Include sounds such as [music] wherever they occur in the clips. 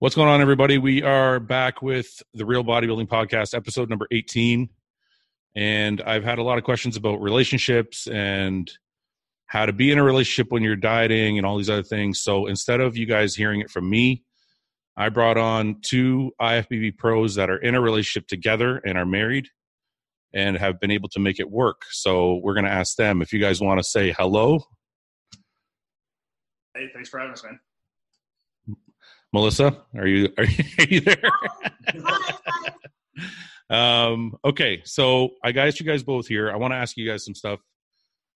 What's going on, everybody? We are back with the Real Bodybuilding Podcast, episode number 18. And I've had a lot of questions about relationships and how to be in a relationship when you're dieting and all these other things. So instead of you guys hearing it from me, I brought on two IFBB pros that are in a relationship together and are married and have been able to make it work. So we're going to ask them if you guys want to say hello. Hey, thanks for having us, man. Melissa, are you are you, are you there? um, okay, so I got you guys both here. I want to ask you guys some stuff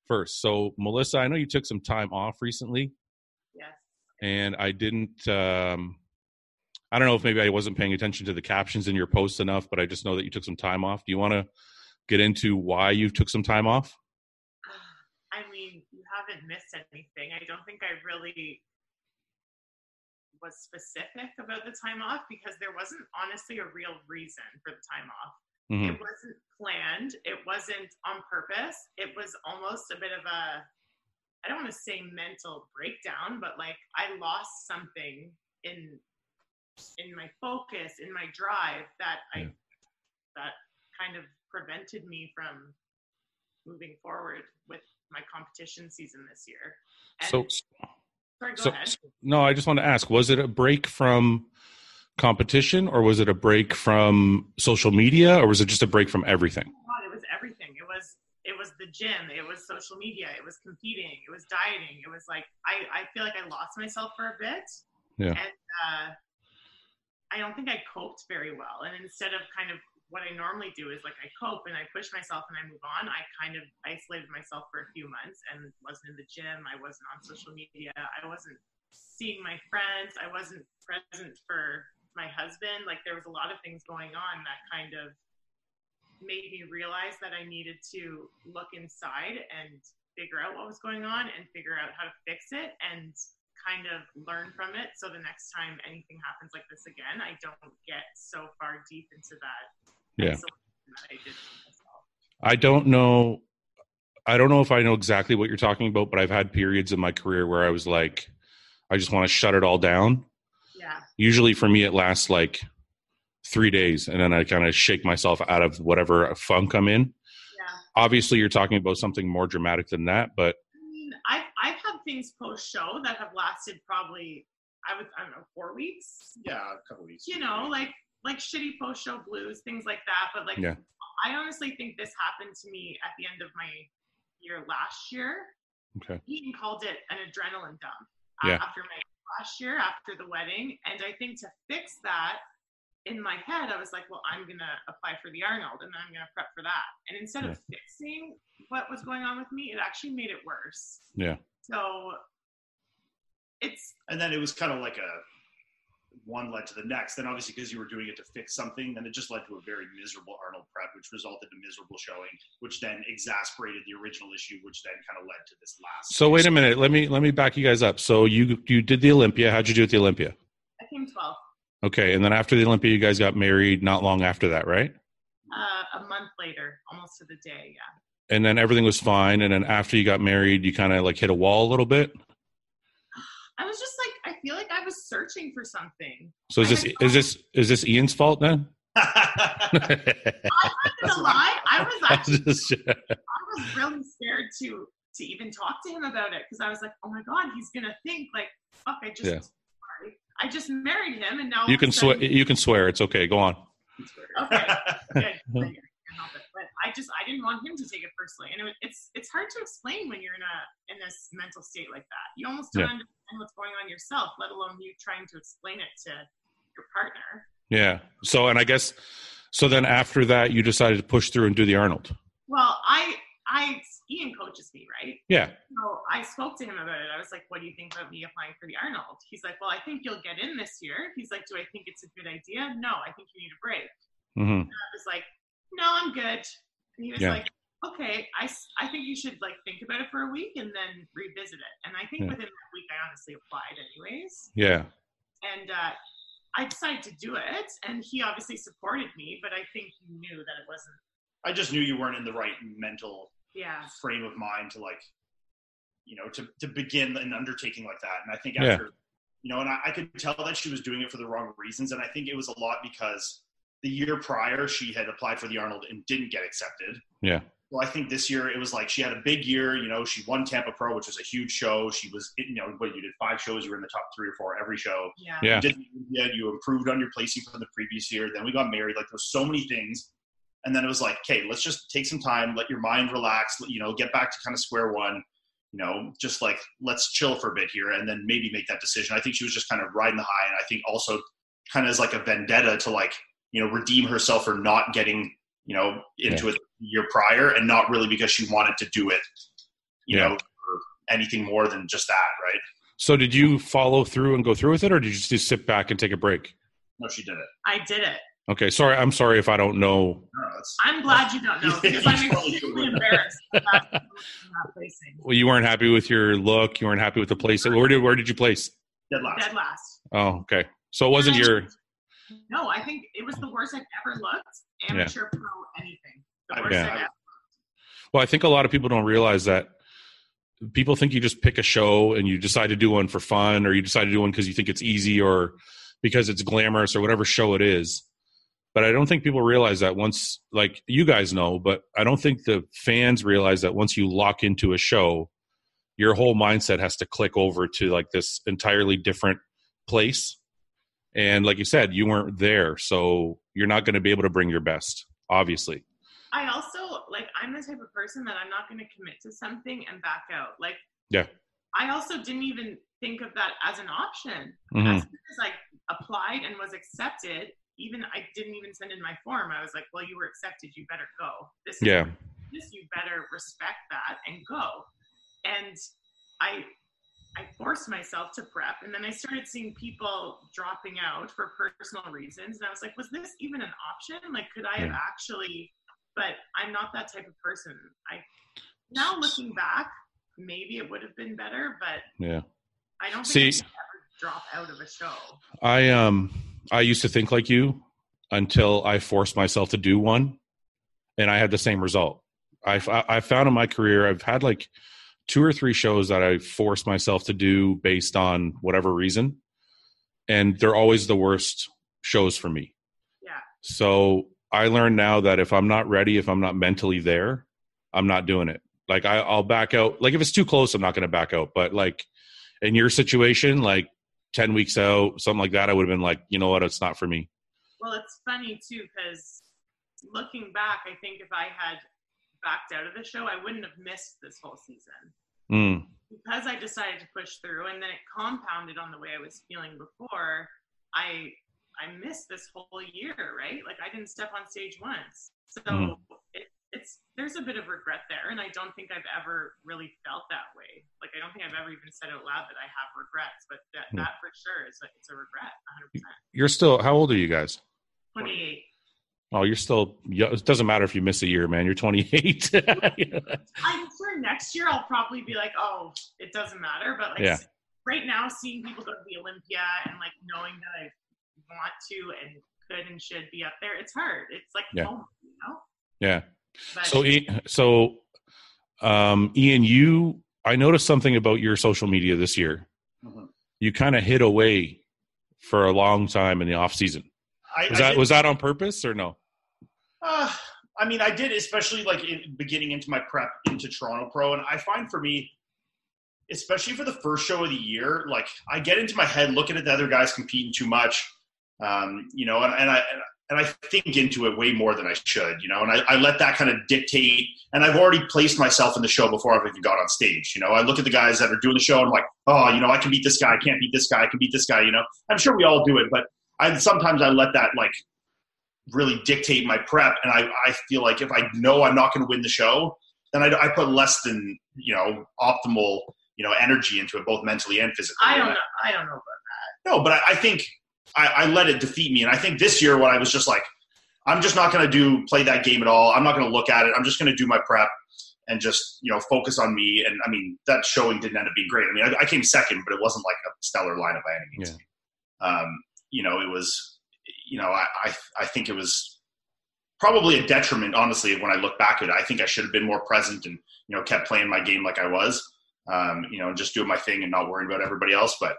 first. So, Melissa, I know you took some time off recently. Yes. And I didn't. Um, I don't know if maybe I wasn't paying attention to the captions in your posts enough, but I just know that you took some time off. Do you want to get into why you took some time off? [sighs] I mean, you haven't missed anything. I don't think I really was specific about the time off because there wasn't honestly a real reason for the time off. Mhm. It wasn't planned. It wasn't on purpose. It was almost a bit of a, I don't want to say mental breakdown, but like I lost something in in my focus, in my drive that I Yeah. that kind of prevented me from moving forward with my competition season this year. And, So, sorry, go so ahead. no, I just want to ask: was it a break from competition, or was it a break from social media, or was it just a break from everything? God, it was everything. It was it was the gym. It was social media. It was competing. It was dieting. It was like I I feel like I lost myself for a bit. Yeah. And uh, I don't think I coped very well. And instead of kind of what I normally do is like I cope and I push myself and I move on. I kind of isolated myself for a few months and wasn't in the gym. I wasn't on social media. I wasn't seeing my friends. I wasn't present for my husband. Like there was a lot of things going on that kind of made me realize that I needed to look inside and figure out what was going on and figure out how to fix it and kind of learn from it so the next time anything happens like this again, I don't get so far deep into that Yeah. I did to myself. I don't know. I don't know if I know exactly what you're talking about, but I've had periods in my career where I was like, I just want to shut it all down. Yeah. Usually for me, it lasts like three days, and then I kind of shake myself out of whatever funk I'm in. Yeah. Obviously, you're talking about something more dramatic than that, but I mean, I've, I've had things post show that have lasted probably, I would, I don't know, four weeks. Yeah, a couple weeks. you know, like like shitty post show blues, things like that. But like, Yeah. I honestly think this happened to me at the end of my year last year. Okay. He called it an adrenaline dump uh, Yeah. after my last year, after the wedding, and I think to fix that. In my head, I was like, "Well, I'm gonna apply for the Arnold, and then I'm gonna prep for that." And instead of fixing what was going on with me, it actually made it worse. Yeah. So it's And then it was kind of like a one led to the next. Then obviously because you were doing it to fix something, then it just led to a very miserable Arnold prep, which resulted in miserable showing, which then exasperated the original issue, which then kind of led to this last. so wait a minute. Let me let me back you guys up. So you you did the Olympia. How'd you do at the Olympia? I came 12. Okay, and then after the Olympia, you guys got married. Not long after that, right? Uh, a month later, almost to the day, yeah. And then everything was fine. And then after you got married, you kind of like hit a wall a little bit. I was just like, I feel like I was searching for something. So is this is this is this Ian's fault then? I'm not gonna lie, [laughs] I was actually, Just- [laughs] I was really scared to to even talk to him about it because I was like, oh my god, he's gonna think like, fuck, I just, Yeah. I just married him, and now you can swear. You can swear. It's okay. Go on. Okay, good. [laughs] good. I can't help it. But I just I didn't want him to take it personally, and it, it's it's hard to explain when you're in a in this mental state like that. You almost don't Yeah. understand what's going on yourself, let alone you trying to explain it to your partner. Yeah. So and I guess so. Then after that, you decided to push through and do the Arnold. Well, I I Ian coaches me, right? Yeah. So I spoke to him about it. I was like, "What do you think about me applying for the Arnold?" He's like, "Well, I think you'll get in this year." He's like, "Do I think it's a good idea?" No, I think you need a break. Mm-hmm. I was like, no, I'm good. And he was Yeah. like, okay, I, I think you should like think about it for a week and then revisit it. And I think Yeah. within that week, I honestly applied anyways. Yeah. And uh, I decided to do it. And he obviously supported me, but I think he knew that it wasn't, I just knew you weren't in the right mental yeah. frame of mind to like, you know, to, to begin an undertaking like that. And I think Yeah. after You know, and I, I could tell that she was doing it for the wrong reasons, and I think it was a lot because the year prior she had applied for the Arnold and didn't get accepted. Yeah. Well, I think this year it was like she had a big year. You know, she won Tampa Pro, which was a huge show. She was, you know, what you did five shows. You were in the top three or four every show. Yeah. Yeah. You did yeah, you improved on your placing from the previous year. Then we got married. Like there's so many things. And then it was like, okay, let's just take some time, let your mind relax, you know, get back to kind of square one, you know, just like let's chill for a bit here and then maybe make that decision. I think she was just kind of riding the high. And I think also kind of as like a vendetta to like, you know, redeem herself for not getting, you know, into it the year prior and not really because she wanted to do it, you Yeah. know, for anything more than just that, right? So did you follow through and go through with it, or did you just sit back and take a break? No, she did it. I did it. Okay, sorry. I'm sorry if I don't know. No, I'm glad you don't know because [laughs] I'm extremely embarrassed about not placing. Well, you weren't happy with your look. You weren't happy with the place. Where did where did you place? dead last. Dead last. Oh, okay. So it wasn't your. No, I think it was the worst I've ever looked. Amateur pro anything. The worst Yeah. I've ever. looked. Well, I think a lot of people don't realize that people think you just pick a show and you decide to do one for fun, or you decide to do one because you think it's easy, or because it's glamorous, or whatever show it is. But I don't think people realize that once, like you guys know, but I don't think the fans realize that once you lock into a show, your whole mindset has to click over to like this entirely different place. And like you said, you weren't there, so you're not going to be able to bring your best, obviously. I also like I'm the type of person that I'm not going to commit to something and back out. Like Yeah. I also didn't even think of that as an option. Mhm. As soon as I applied and was accepted, even I didn't even send in my form. I was like, "Well, you were accepted. You better go. This is Yeah. this. You better respect that and go." And I I forced myself to prep, and then I started seeing people dropping out for personal reasons, and I was like, "Was this even an option? Like, could I have actually?" But I'm not that type of person. I now looking back, maybe it would have been better, but Yeah. I don't See- think I could ever drop out of a show. I um I used to think like you until I forced myself to do one, and I had the same result. I I found in my career I've had like two or three shows that I force myself to do based on whatever reason, and they're always the worst shows for me. Yeah. So I learned now that if I'm not ready, if I'm not mentally there, I'm not doing it. Like I, I'll back out. Like if it's too close, I'm not going to back out. But like in your situation, like 10 weeks out, something like that, I would have been like, you know what, it's not for me. Well, it's funny too because looking back, I think if I had backed out of the show, I wouldn't have missed this whole season Mm, because I decided to push through, and then it compounded on the way I was feeling before. I I missed this whole year, right? Like I didn't step on stage once, so Mhm. it, it's there's a bit of regret there, and I don't think I've ever really felt that way. Like I don't think I've ever even said out loud that I have regrets, but that Hmm. that for sure is a, it's a regret, 100. percent you're still, how old are you guys? 28. Oh, you're still, yo- it doesn't matter if you miss a year, man. You're 28. [laughs] I'm sure next year I'll probably be like, oh, it doesn't matter. But like Yeah. right now, seeing people go to the Olympia and like knowing that I want to and could and should be up there, it's hard. It's like Yeah. home, you know. yeah. But So, so, um, Ian, you, I noticed something about your social media this year. Mhm. You kind of hid away for a long time in the off season. I, Was I that, did- was that on purpose or no? Uh, I mean, I did, especially like in, beginning into my prep into Toronto Pro, and I find for me, especially for the first show of the year, like I get into my head looking at the other guys competing too much, um, you know, and, and I and I think into it way more than I should, you know, and I, I let that kind of dictate. And I've already placed myself in the show before I've even got on stage. You know, I look at the guys that are doing the show and I'm like, oh, you know, I can beat this guy, I can't beat this guy, I can beat this guy. You know, I'm sure we all do it, but I sometimes I let that like really dictate my prep. And I, I feel like if I know I'm not going to win the show, then I, I put less than, you know, optimal, you know, energy into it, both mentally and physically. I don't know. I don't know about that. No, but I, I think I, I let it defeat me. And I think this year when I was just like, I'm just not going to do, play that game at all. I'm not going to look at it. I'm just going to do my prep and just, you know, focus on me. And I mean, that showing didn't end up being great. I mean, I, I came second, but it wasn't like a stellar lineup by any means. Um, you know, it was, you know, I, I, I think it was probably a detriment, honestly, when I look back at it. I think I should have been more present and, you know, kept playing my game like I was, um, you know, and just doing my thing and not worrying about everybody else. But,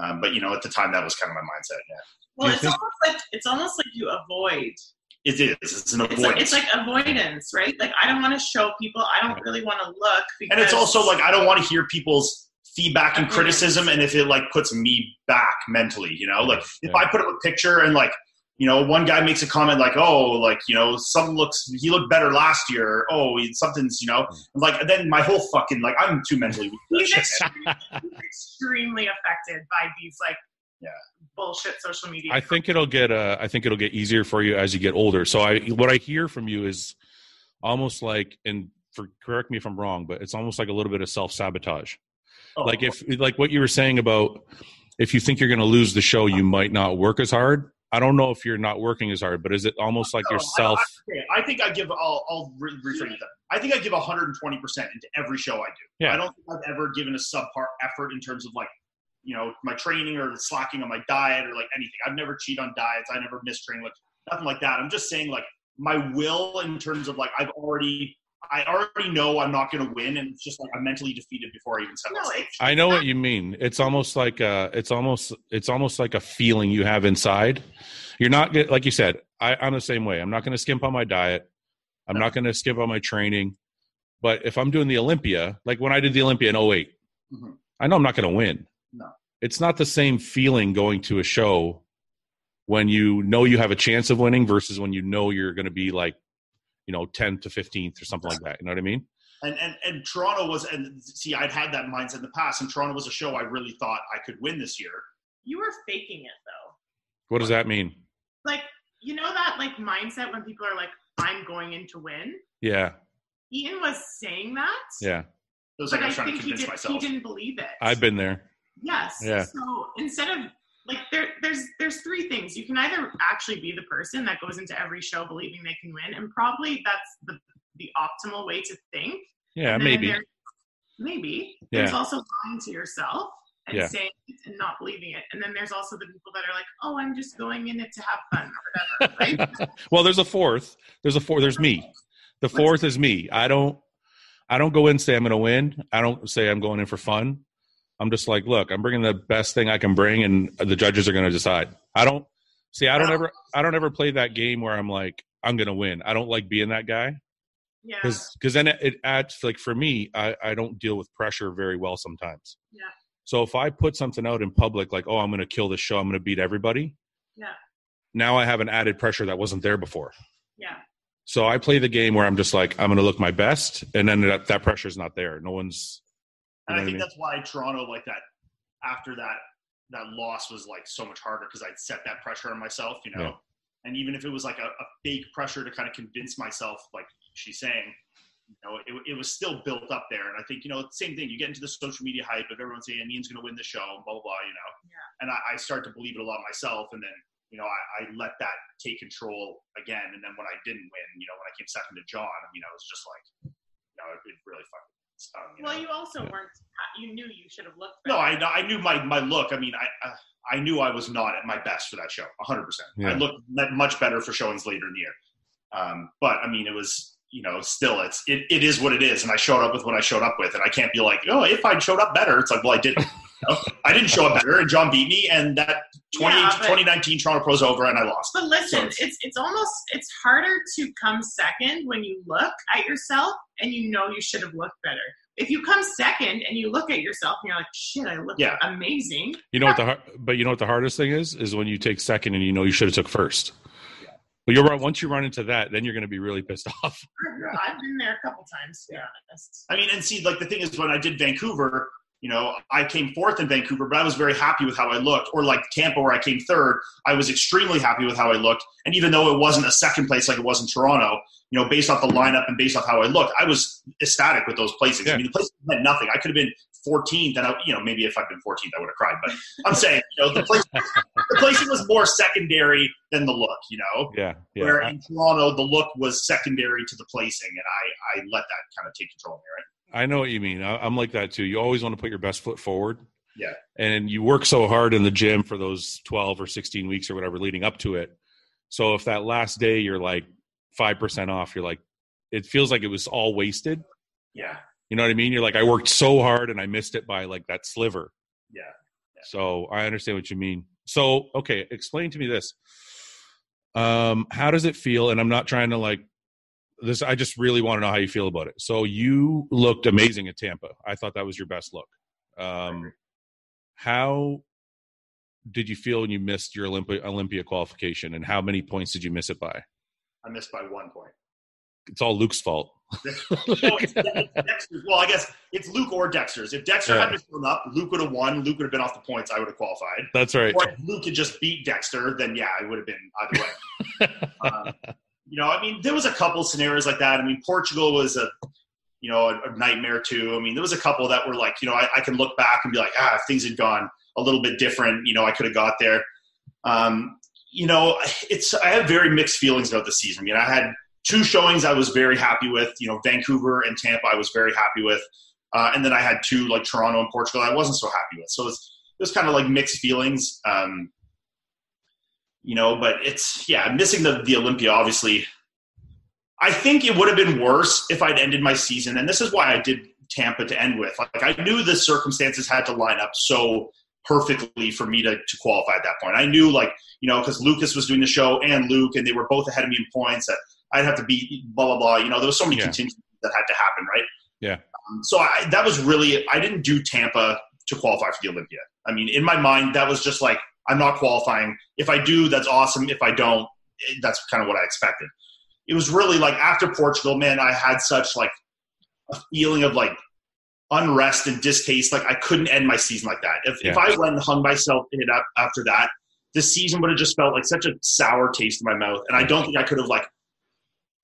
Um, but you know, at the time, that was kind of my mindset. Yeah, Well, it's almost like it's almost like you avoid. it is. It's an It's like, it's like avoidance, right? Like I don't want to show people. I don't really want to look. Because and it's also like I don't want to hear people's feedback and criticism, and if it like puts me back mentally, you know, like if Yeah. I put up a picture and like you know one guy makes a comment like oh like you know something looks he looked better last year oh he, something's you know Hmm. like then my whole fucking like I'm too mentally weak he's extremely, he's extremely affected by these like Yeah. bullshit social media. I think it'll get uh, I think it'll get easier for you as you get older. So I what I hear from you is almost like and for correct me if I'm wrong, but it's almost like a little bit of self sabotage. Oh, Like if like what you were saying about if you think you're going to lose the show, you might not work as hard. I don't know if you're not working as hard, but is it almost like No, yourself? okay, I think I give I'll, I'll re- rephrase that. I think I give 120 percent into every show I do. Yeah. I don't think I've ever given a subpar effort in terms of like you know my training or slacking on my diet or like anything. I've never cheat on diets. I never miss training, like nothing like that. I'm just saying like my will in terms of like I've already I already know I'm not going to win, and it's just like I'm mentally defeated before I even step on no, stage. I know what you mean. It's almost like uh it's almost it's almost like a feeling you have inside. You're not get like you said. I, I'm the same way. I'm not going to skimp on my diet. I'm not going to skimp on my training. But if I'm doing the Olympia, like when I did the Olympia in 8, Mhm. I know I'm not going to win. No. It's not the same feeling going to a show when you know you have a chance of winning versus when you know you're going to be like, you know, 10 to 15th or something like that. You know what I mean? and and and Toronto was and see I'd had that mindset in the past, and Toronto was a show I really thought I could win this year. you were faking it though. What does that mean? Like you know that like mindset when people are like, "I'm going in to win." Yeah. Ian was saying that. Yeah. It was But like I I was trying to think he, did, myself. he didn't believe it. I've been there. Yes. Yeah. So instead of like there there's there's three things. You can either actually be the person that goes into every show believing they can win, and probably that's the the optimal way to think. Yeah, maybe. there's- Maybe. There's also lying to yourself and Yeah. saying it and not believing it. And then there's also the people that are like, oh, I'm just going in it to have fun or whatever, right? [laughs] well, there's a fourth. There's a fourth. There's me. The fourth is me. I don't. I don't go in say I'm going to win. I don't say I'm going in for fun. I'm just like, look, I'm bringing the best thing I can bring, and the judges are going to decide. I don't see. I don't ever. I don't ever play that game where I'm like, I'm going to win. I don't like being that guy yeah. because then it, it adds like for me, I, I don't deal with pressure very well sometimes. Yeah. So if I put something out in public, like, oh, I'm going to kill this show, I'm going to beat everybody. Yeah. Now I have an added pressure that wasn't there before. Yeah. So I play the game where I'm just like, I'm going to look my best, and then that, that pressure's not there. No one's. And I think what I that's why Toronto like that after that that loss was like so much harder because I'd set that pressure on myself, you know. Yeah. And even if it was like a, a fake pressure to kind of convince myself, like she's saying, you know, it, it was still built up there. And I think, you know, same thing. You get into the social media hype of everyone saying Ian's going to win the show, blah blah blah, you know. Yeah. And I, I start to believe it a lot myself, and then you know I, I let that take control again. And then when I didn't win, you know, when I came second to John, I mean, I was just like, you know, it, it really fucking stung. You Well, know? you also Yeah. weren't. You knew you should have looked. No. I, I knew my, my look. I mean, I, I I knew I was not at my best for that show, 100. percent Yeah. I looked much better for showings later in the year. Um, but I mean, it was you know still it's it, it is what it is, and I showed up with what I showed up with, and I can't be like, oh, if I showed up better, it's like, well, I didn't. [laughs] You know? I didn't show up better, and John beat me, and that 20, Yeah, but- 2019 Toronto Pro's over, and I lost. But listen, So- it's it's almost it's harder to come second when you look at yourself and you know you should have looked better. If you come second and you look at yourself and you're like, shit, I look Yeah. amazing. You know what the but you know what the hardest thing is is when you take second and you know you should have took first. But you're right. Once you run into that, then you're going to be really pissed [laughs] off. I've been there a couple times, to be honest. I mean, and see, like the thing is, when I did Vancouver, you know, I came fourth in Vancouver, but I was very happy with how I looked. Or like Tampa, where I came third, I was extremely happy with how I looked. And even though it wasn't a second place like it was in Toronto, you know, based off the lineup and based off how I looked, I was ecstatic with those places. Yeah. I mean, the place meant nothing. I could have been 14th, and I, you know, maybe if I'd been 14th, I would have cried. But I'm saying, you know, the place, the placing was more secondary than the look. You know, Yeah, yeah. where in Toronto the look was secondary to the placing, and I I let that kind of take control of me. Right. I know what you mean. I, I'm like that too. You always want to put your best foot forward. Yeah. And you work so hard in the gym for those 12 or 16 weeks or whatever leading up to it. So if that last day you're like 5% off, you're like, it feels like it was all wasted. Yeah. You know what I mean? You're like, I worked so hard and I missed it by like that sliver. Yeah. So I understand what you mean. So okay, explain to me this. Um, how does it feel? And I'm not trying to like this. I just really want to know how you feel about it. So you looked amazing at Tampa. I thought that was your best look. Um, how did you feel when you missed your Olympia Olympia qualification, and how many points did you miss it by? I missed by one point. It's all Luke's fault. [laughs] [laughs] no, it's, it's Well, I guess it's Luke or Dexter's. If Dexter Yeah. hadn't shown up, Luke would have won. Luke would have been off the points. I would have qualified. That's right. Or if Luke had just beat Dexter, then yeah, I would have been either way. [laughs] um, you know, I mean, there was a couple scenarios like that. I mean, Portugal was a, you know, a, a nightmare too. I mean, there was a couple that were like, you know, I, I can look back and be like, ah, if things had gone a little bit different, you know, I could have got there. Um, you know, it's I have very mixed feelings about the season. I mean, I had two showings I was very happy with. You know, Vancouver and Tampa I was very happy with, uh, and then I had two like Toronto and Portugal I wasn't so happy with. So it's it was kind of like mixed feelings. Um, you know, but it's yeah, missing the the Olympia obviously. I think it would have been worse if I'd ended my season, and this is why I did Tampa to end with. Like I knew the circumstances had to line up so perfectly for me to, to qualify at that point. I knew like, you know, because Lucas was doing the show and Luke, and they were both ahead of me in points that I'd have to beat blah blah blah. You know, there was so many Yeah. contingencies that had to happen, right? Yeah. Um, so I, that was really I didn't do Tampa to qualify for the Olympia. I mean, in my mind, that was just like I'm not qualifying. If I do, that's awesome. If I don't, that's kind of what I expected. It was really like after Portugal, man, I had such like a feeling of like unrest and distaste. Like I couldn't end my season like that. If, if I went and hung myself in it up after that, the season would have just felt like such a sour taste in my mouth. And I don't think I could have like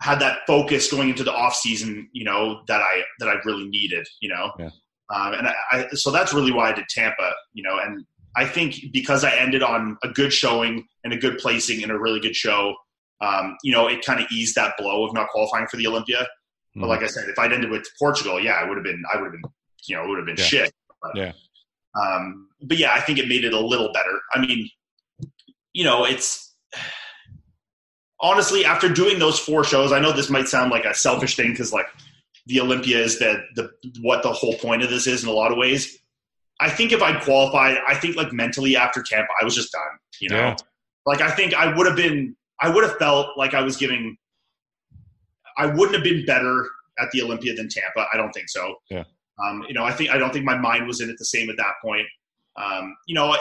had that focus going into the off season, you know, that I that I really needed, you know. Yeah. Um, and I, I, so that's really why I did Tampa, you know, and I think because I ended on a good showing and a good placing and a really good show, um, you know, it kind of eased that blow of not qualifying for the Olympia. But Mhm. like I said, if I'd ended with Portugal, yeah, I would have been, I would have been, you know, it would have been Yeah. shit. But, Yeah. Um, but yeah, I think it made it a little better. I mean, you know, it's honestly after doing those four shows. I know this might sound like a selfish thing because like the Olympia is the the what the whole point of this is in a lot of ways. I think if I'd qualified, I think like mentally after Tampa, I was just done. You know, Yeah. like I think I would have been, I would have felt like I was giving. I wouldn't have been better at the Olympia than Tampa. I don't think so. Yeah. Um, you know, I think I don't think my mind was in it the same at that point. Um, you know, it,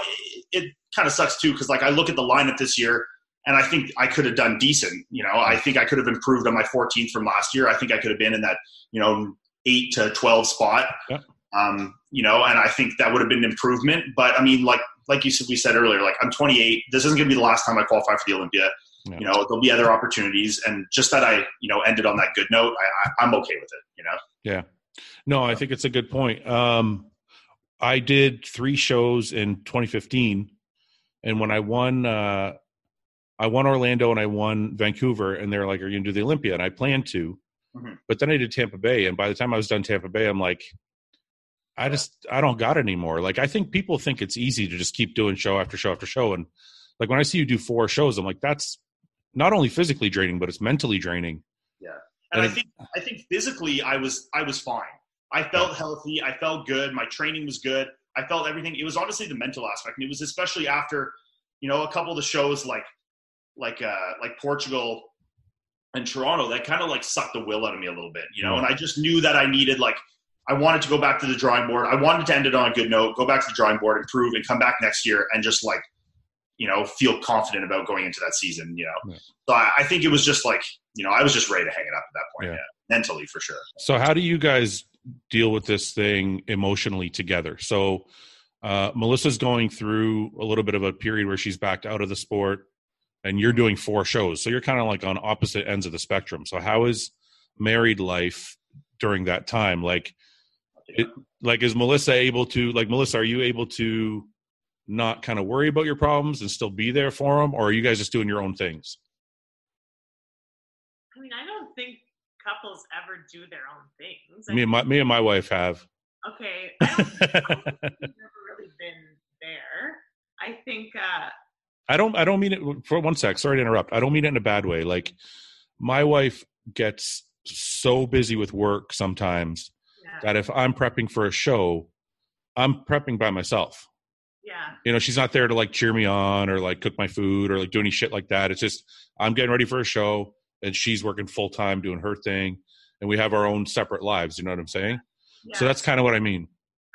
it kind of sucks too because like I look at the lineup this year and I think I could have done decent. You know, I think I could have improved on my 14th from last year. I think I could have been in that you know eight to 12 spot. Yeah. Um, you know, and I think that would have been an improvement. But I mean, like like you said, we said earlier, like I'm 28. This isn't going to be the last time I qualify for the Olympia. No. You know, there'll be other opportunities, and just that I you know ended on that good note, I, I'm okay with it. You know. Yeah. No, I think it's a good point. Um, I did three shows in 2015, and when I won, uh, I won Orlando and I won Vancouver, and they're like, "Are you gonna do the Olympia?" And I planned to, Mhm. but then I did Tampa Bay, and by the time I was done Tampa Bay, I'm like, I just I don't got it anymore. Like I think people think it's easy to just keep doing show after show after show, and like when I see you do four shows, I'm like, that's not only physically draining, but it's mentally draining. Yeah, and I think I think physically I was I was fine. I felt healthy. I felt good. My training was good. I felt everything. It was honestly the mental aspect. And it was especially after, you know, a couple of the shows like like uh like Portugal and Toronto that kind of like sucked the will out of me a little bit, you know. And I just knew that I needed like I wanted to go back to the drawing board. I wanted to end it on a good note, go back to the drawing board, improve, and come back next year and just like, you know, feel confident about going into that season, you know. Yeah. So I, I think it was just like, you know, I was just ready to hang it up at that point, Yeah. yeah, mentally for sure. So, how do you guys deal with this thing emotionally together? So, uh, Melissa's going through a little bit of a period where she's backed out of the sport, and you're doing four shows. So, you're kind of like on opposite ends of the spectrum. So, how is married life during that time? Like, it, like is Melissa able to like Melissa? Are you able to not kind of worry about your problems and still be there for them, or are you guys just doing your own things? I mean, I don't think couples ever do their own things. Me and my me and my wife have. okay, I don't, I don't think [laughs] never really been there. I think, uh, I don't I don't mean it for one sec. Sorry to interrupt. I don't mean it in a bad way. Like my wife gets so busy with work sometimes that if I'm prepping for a show, I'm prepping by myself. Yeah. You know, she's not there to like cheer me on or like cook my food or like do any shit like that. It's just I'm getting ready for a show and she's working full time doing her thing and we have our own separate lives, you know what I'm saying? yeah. So that's kind of what I mean.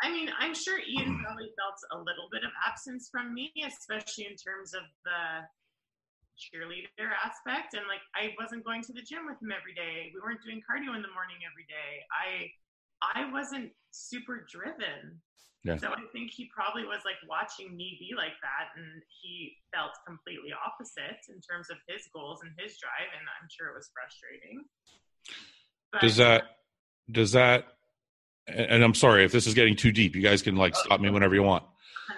I mean, I'm sure Ian mm-hmm. probably felt a little bit of absence from me, especially in terms of the cheerleader aspect. And like, I wasn't going to the gym with him every day. We weren't doing cardio in the morning every day. I, I wasn't super driven. Yeah. So I think he probably was like watching me be like that, and he felt completely opposite in terms of his goals and his drive, and I'm sure it was frustrating. But, Does that does that and I'm sorry if this is getting too deep. You guys can like oh, stop me whenever you want. 100%.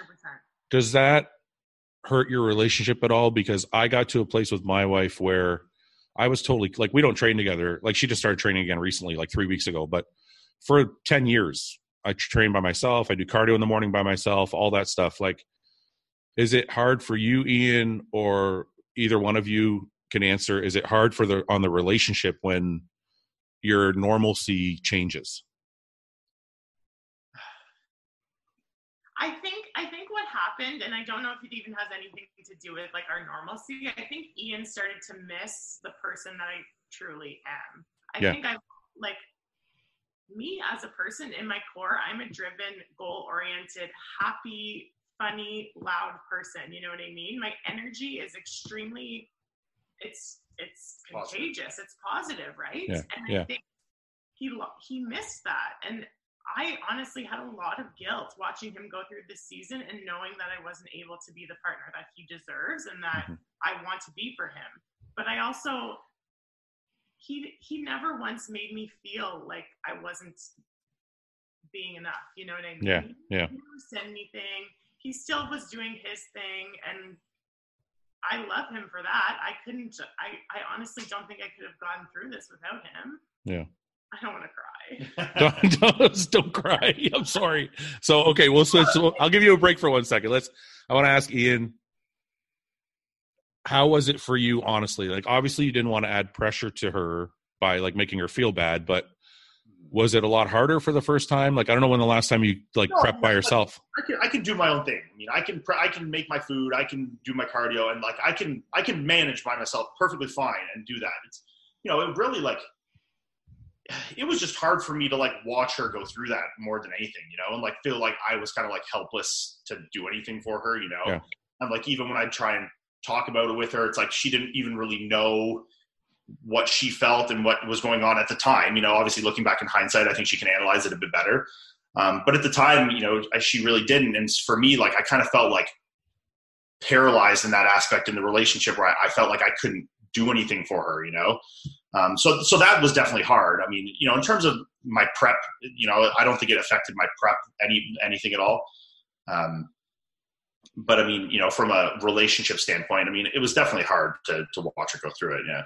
does that hurt your relationship at all because i got to a place with my wife where i was totally like we don't train together like she just started training again recently like three weeks ago but for 10 years i train by myself i do cardio in the morning by myself all that stuff like is it hard for you ian or either one of you can answer is it hard for the on the relationship when your normalcy changes I think I think what happened, and I don't know if it even has anything to do with like our normalcy. I think Ian started to miss the person that I truly am. I Yeah. think I like me as a person in my core. I'm a driven, goal-oriented, happy, funny, loud person. You know what I mean? My energy is extremely. It's it's Positive. contagious. It's positive, right? Yeah, And yeah. I think he, he missed that, and I honestly had a lot of guilt watching him go through this season and knowing that I wasn't able to be the partner that he deserves and that Mhm. I want to be for him. But I also he he never once made me feel like I wasn't being enough. You know what I mean? Yeah, yeah. He never said anything. He still was doing his thing and I love him for that. I couldn't I, I honestly don't think I could have gone through this without him. Yeah. I don't want to cry. [laughs] don't, [laughs] don't, don't cry. I'm sorry. So, okay, we'll switch. So I'll give you a break for one second. Let's. I want to ask Ian, how was it for you, honestly? Like, obviously, you didn't want to add pressure to her by like making her feel bad, but was it a lot harder for the first time? Like, I don't know when the last time you like No, prepped by yourself. I can I can do my own thing. I mean, I can pre- I can make my food, I can do my cardio, and like I can I can manage by myself perfectly fine and do that. It's you know it really like it was just hard for me to like watch her go through that more than anything, you know, and like feel like I was kind of like helpless to do anything for her, you know. Yeah. And like even when I try and talk about it with her, it's like she didn't even really know what she felt and what was going on at the time. You know, obviously looking back in hindsight, I think she can analyze it a bit better. Um, but at the time, you know, she really didn't. And for me, like I kind of felt like paralyzed in that aspect in the relationship where I, I felt like I couldn't do anything for her, you know? Um, so, so that was definitely hard. I mean, you know, in terms of my prep, you know, I don't think it affected my prep any, anything at all. Um, but I mean, you know, from a relationship standpoint, I mean, it was definitely hard to, to watch her go through it. Yeah.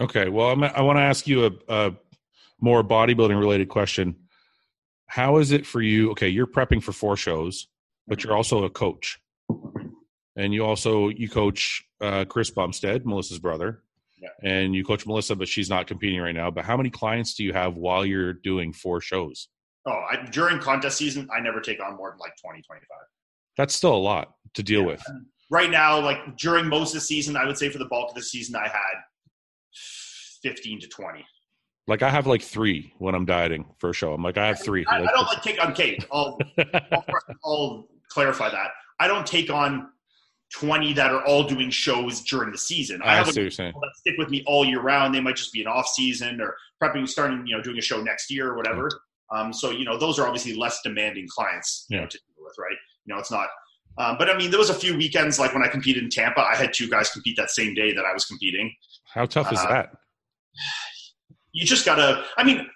Okay. Well, I'm, I want to ask you a, a more bodybuilding related question. How is it for you? Okay, you're prepping for four shows, but you're also a coach, and you also you coach uh, Chris Bumstead, Melissa's brother, Yeah. and you coach Melissa, but she's not competing right now. But how many clients do you have while you're doing four shows? Oh, I, during contest season, I never take on more than like 20, 25. That's still a lot to deal Yeah. with. Right now, like during most of the season, I would say for the bulk of the season, I had 15 to 20. Like I have like three when I'm dieting for a show. I'm like I have three. I, I don't like take on Kate. I'll, [laughs] I'll, I'll clarify that. I don't take on 20 that are all doing shows during the season. I I have see what that stick with me all year round. They might just be an off season or prepping, starting, you know, doing a show next year or whatever. Um, so, you know, those are obviously less demanding clients, you Yeah. know, to deal with, right? You know, it's not, um, but I mean, there was a few weekends, like when I competed in Tampa, I had two guys compete that same day that I was competing. How tough is Uh, that? you just gotta i mean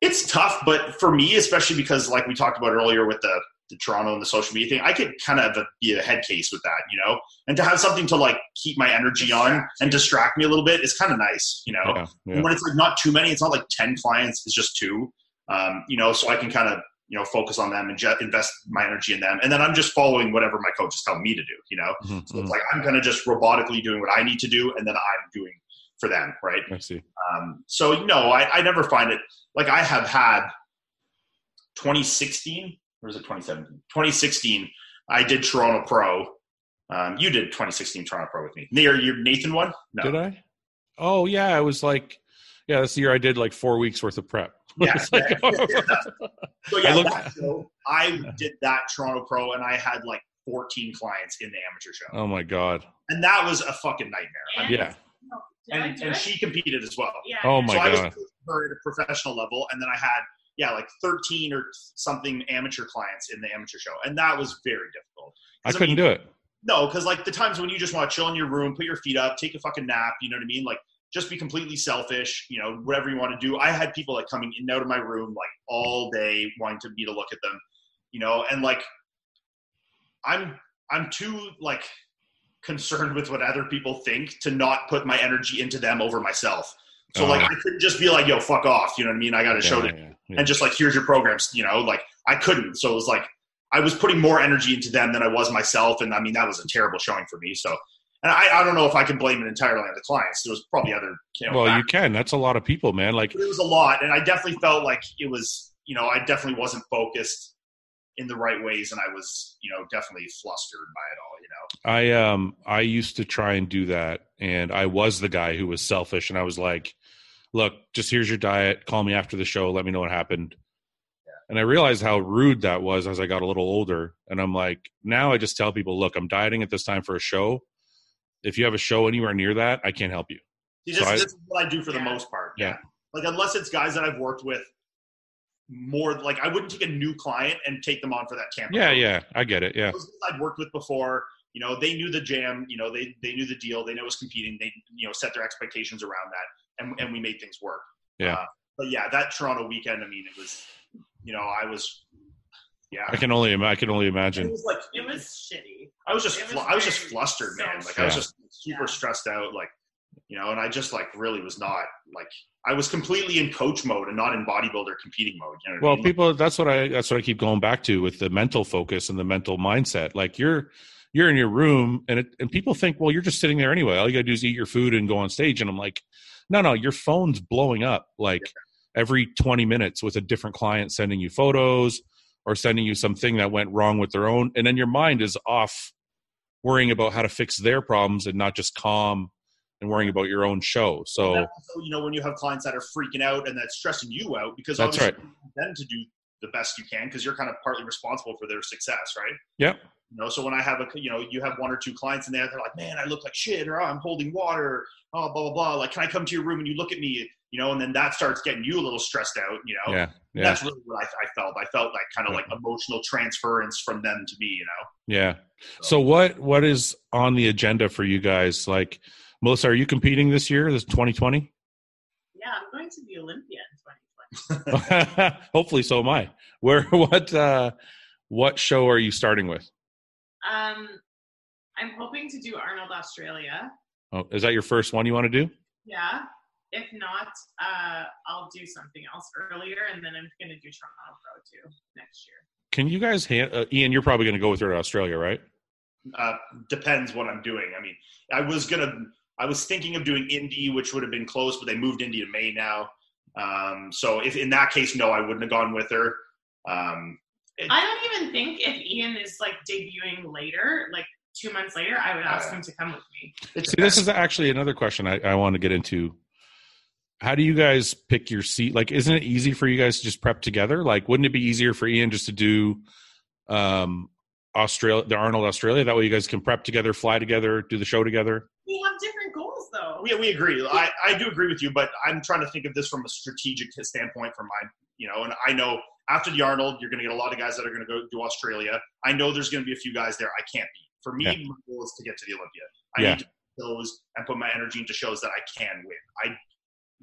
it's tough but for me especially because like we talked about earlier with the, the toronto and the social media thing i could kind of be a head case with that you know and to have something to like keep my energy on and distract me a little bit is kind of nice you know Yeah, yeah. when it's like not too many it's not like 10 clients it's just two um, you know so i can kind of you know focus on them and invest my energy in them and then i'm just following whatever my coach is telling me to do you know Mhm, so it's mhm. like i'm kind of just robotically doing what i need to do and then i'm doing for them right I see. um, so no, I, I never find it like I have had 2016 or is it 2017? 2016. I did Toronto Pro. Um, you did 2016 Toronto Pro with me. Near your Nathan one? No. Did I? Oh yeah, it was like yeah, that's the year I did like four weeks worth of prep. Yeah. [laughs] It's like, [laughs] oh. So yeah, I looked- that show, I did that Toronto Pro, and I had like 14 clients in the amateur show, oh my god. and that was a fucking nightmare. I mean, Yeah. No, did I and, and she competed as well. Yeah. Oh yeah. my so I was God. her at a professional level, and then I had yeah like 13 or something amateur clients in the amateur show, and that was very difficult. I couldn't mean, do it. No, because like the times when you just want to chill in your room, put your feet up, take a fucking nap, you know what I mean? Like just be completely selfish, you know, whatever you want to do. I had people like coming in and out of my room like all day wanting to me to look at them, you know, and like I'm I'm too like concerned with what other people think to not put my energy into them over myself. So like Oh. I couldn't just be like, yo, fuck off, you know what I mean? I got to show Yeah, it yeah, yeah. and just like here's your programs you know like i couldn't so it was like i was putting more energy into them than i was myself and i mean that was a terrible showing for me so and i, I don't know if i can blame it entirely on the clients there was probably other you know, well, you can. That's a lot of people, man. Like it was a lot and i definitely felt like it was you know i definitely wasn't focused in the right ways and i was you know definitely flustered by it all you know I um I used to try and do that and I was the guy who was selfish and I was like, look, just here's your diet, call me after the show, let me know what happened. And I realized how rude that was as I got a little older. And I'm like, now I just tell people, look, I'm dieting at this time for a show. If you have a show anywhere near that, I can't help you. So this, I- this is what I do for the most part. Yeah. Like unless it's guys that I've worked with more like I wouldn't take a new client and take them on for that camp. Yeah, yeah, I get it. Yeah. Those I'd worked with before, you know, they knew the jam, you know, they they knew the deal, they know it was competing, they you know set their expectations around that, and and we made things work. Yeah. Uh, but yeah, that Toronto weekend, I mean, it was, you know, I was, yeah, I can only I can only imagine. it imagine. was like It was shitty. I was just was flu- I was just flustered, so man. Like I was just super Yeah. stressed out, like you know, and I just like really was not like I was completely in coach mode and not in bodybuilder competing mode. You know what I Well, mean? people that's what I that's what I keep going back to with the mental focus and the mental mindset. Like you're you're in your room and it, and people think, well, you're just sitting there anyway. All you gotta do is eat your food and go on stage. And I'm like, no, no, your phone's blowing up like every 20 minutes with a different client sending you photos or sending you something that went wrong with their own. And then your mind is off worrying about how to fix their problems and not just calm and worrying about your own show. So also, you know, when you have clients that are freaking out and that's stressing you out because That's obviously you want them to do the best you can because you're kind of partly responsible for their success, right? Yep. You know, so when I have a, you know, you have one or two clients in there, they're like, man, I look like shit, or oh, I'm holding water, oh, blah blah blah. Like, can I come to your room and you look at me, you know, and then that starts getting you a little stressed out, you know. yeah, yeah. That's really what I, I felt. I felt like kind of like emotional transference from them to me, you know. Yeah. So what what is on the agenda for you guys? Like Melissa, are you competing this year? This 2020? Yeah, I'm going to the Olympia in 2020. [laughs] Hopefully, so am I. Where [laughs] what uh, what show are you starting with? Um, I'm hoping to do Arnold Australia. Oh, is that your first one you want to do? Yeah. If not, uh, I'll do something else earlier, and then I'm going to do Toronto Pro too next year. Can you guys, hand, uh, Ian? You're probably going to go with her to Australia, right? Uh, depends what I'm doing. I mean, I was gonna, I was thinking of doing Indy, which would have been close, but they moved Indy to May now. Um, so if in that case, no, I wouldn't have gone with her. Um, it- I don't even think if Ian is like debuting later, like two months later, I would ask Uh, him to come with me. See, this is actually another question I, I want to get into. How do you guys pick your seat? Like, isn't it easy for you guys to just prep together? Like, wouldn't it be easier for Ian just to do um, Australia, the Arnold Australia? That way, you guys can prep together, fly together, do the show together. We have different goals though. we, we agree. I, I do agree with you, but I'm trying to think of this from a strategic standpoint from my, you know, and I know after the Arnold, you're going to get a lot of guys that are going to go do Australia. I know there's going to be a few guys there I can't beat. For me, Yeah. my goal is to get to the Olympia. I Yeah. need to beat those and put my energy into shows that I can win. I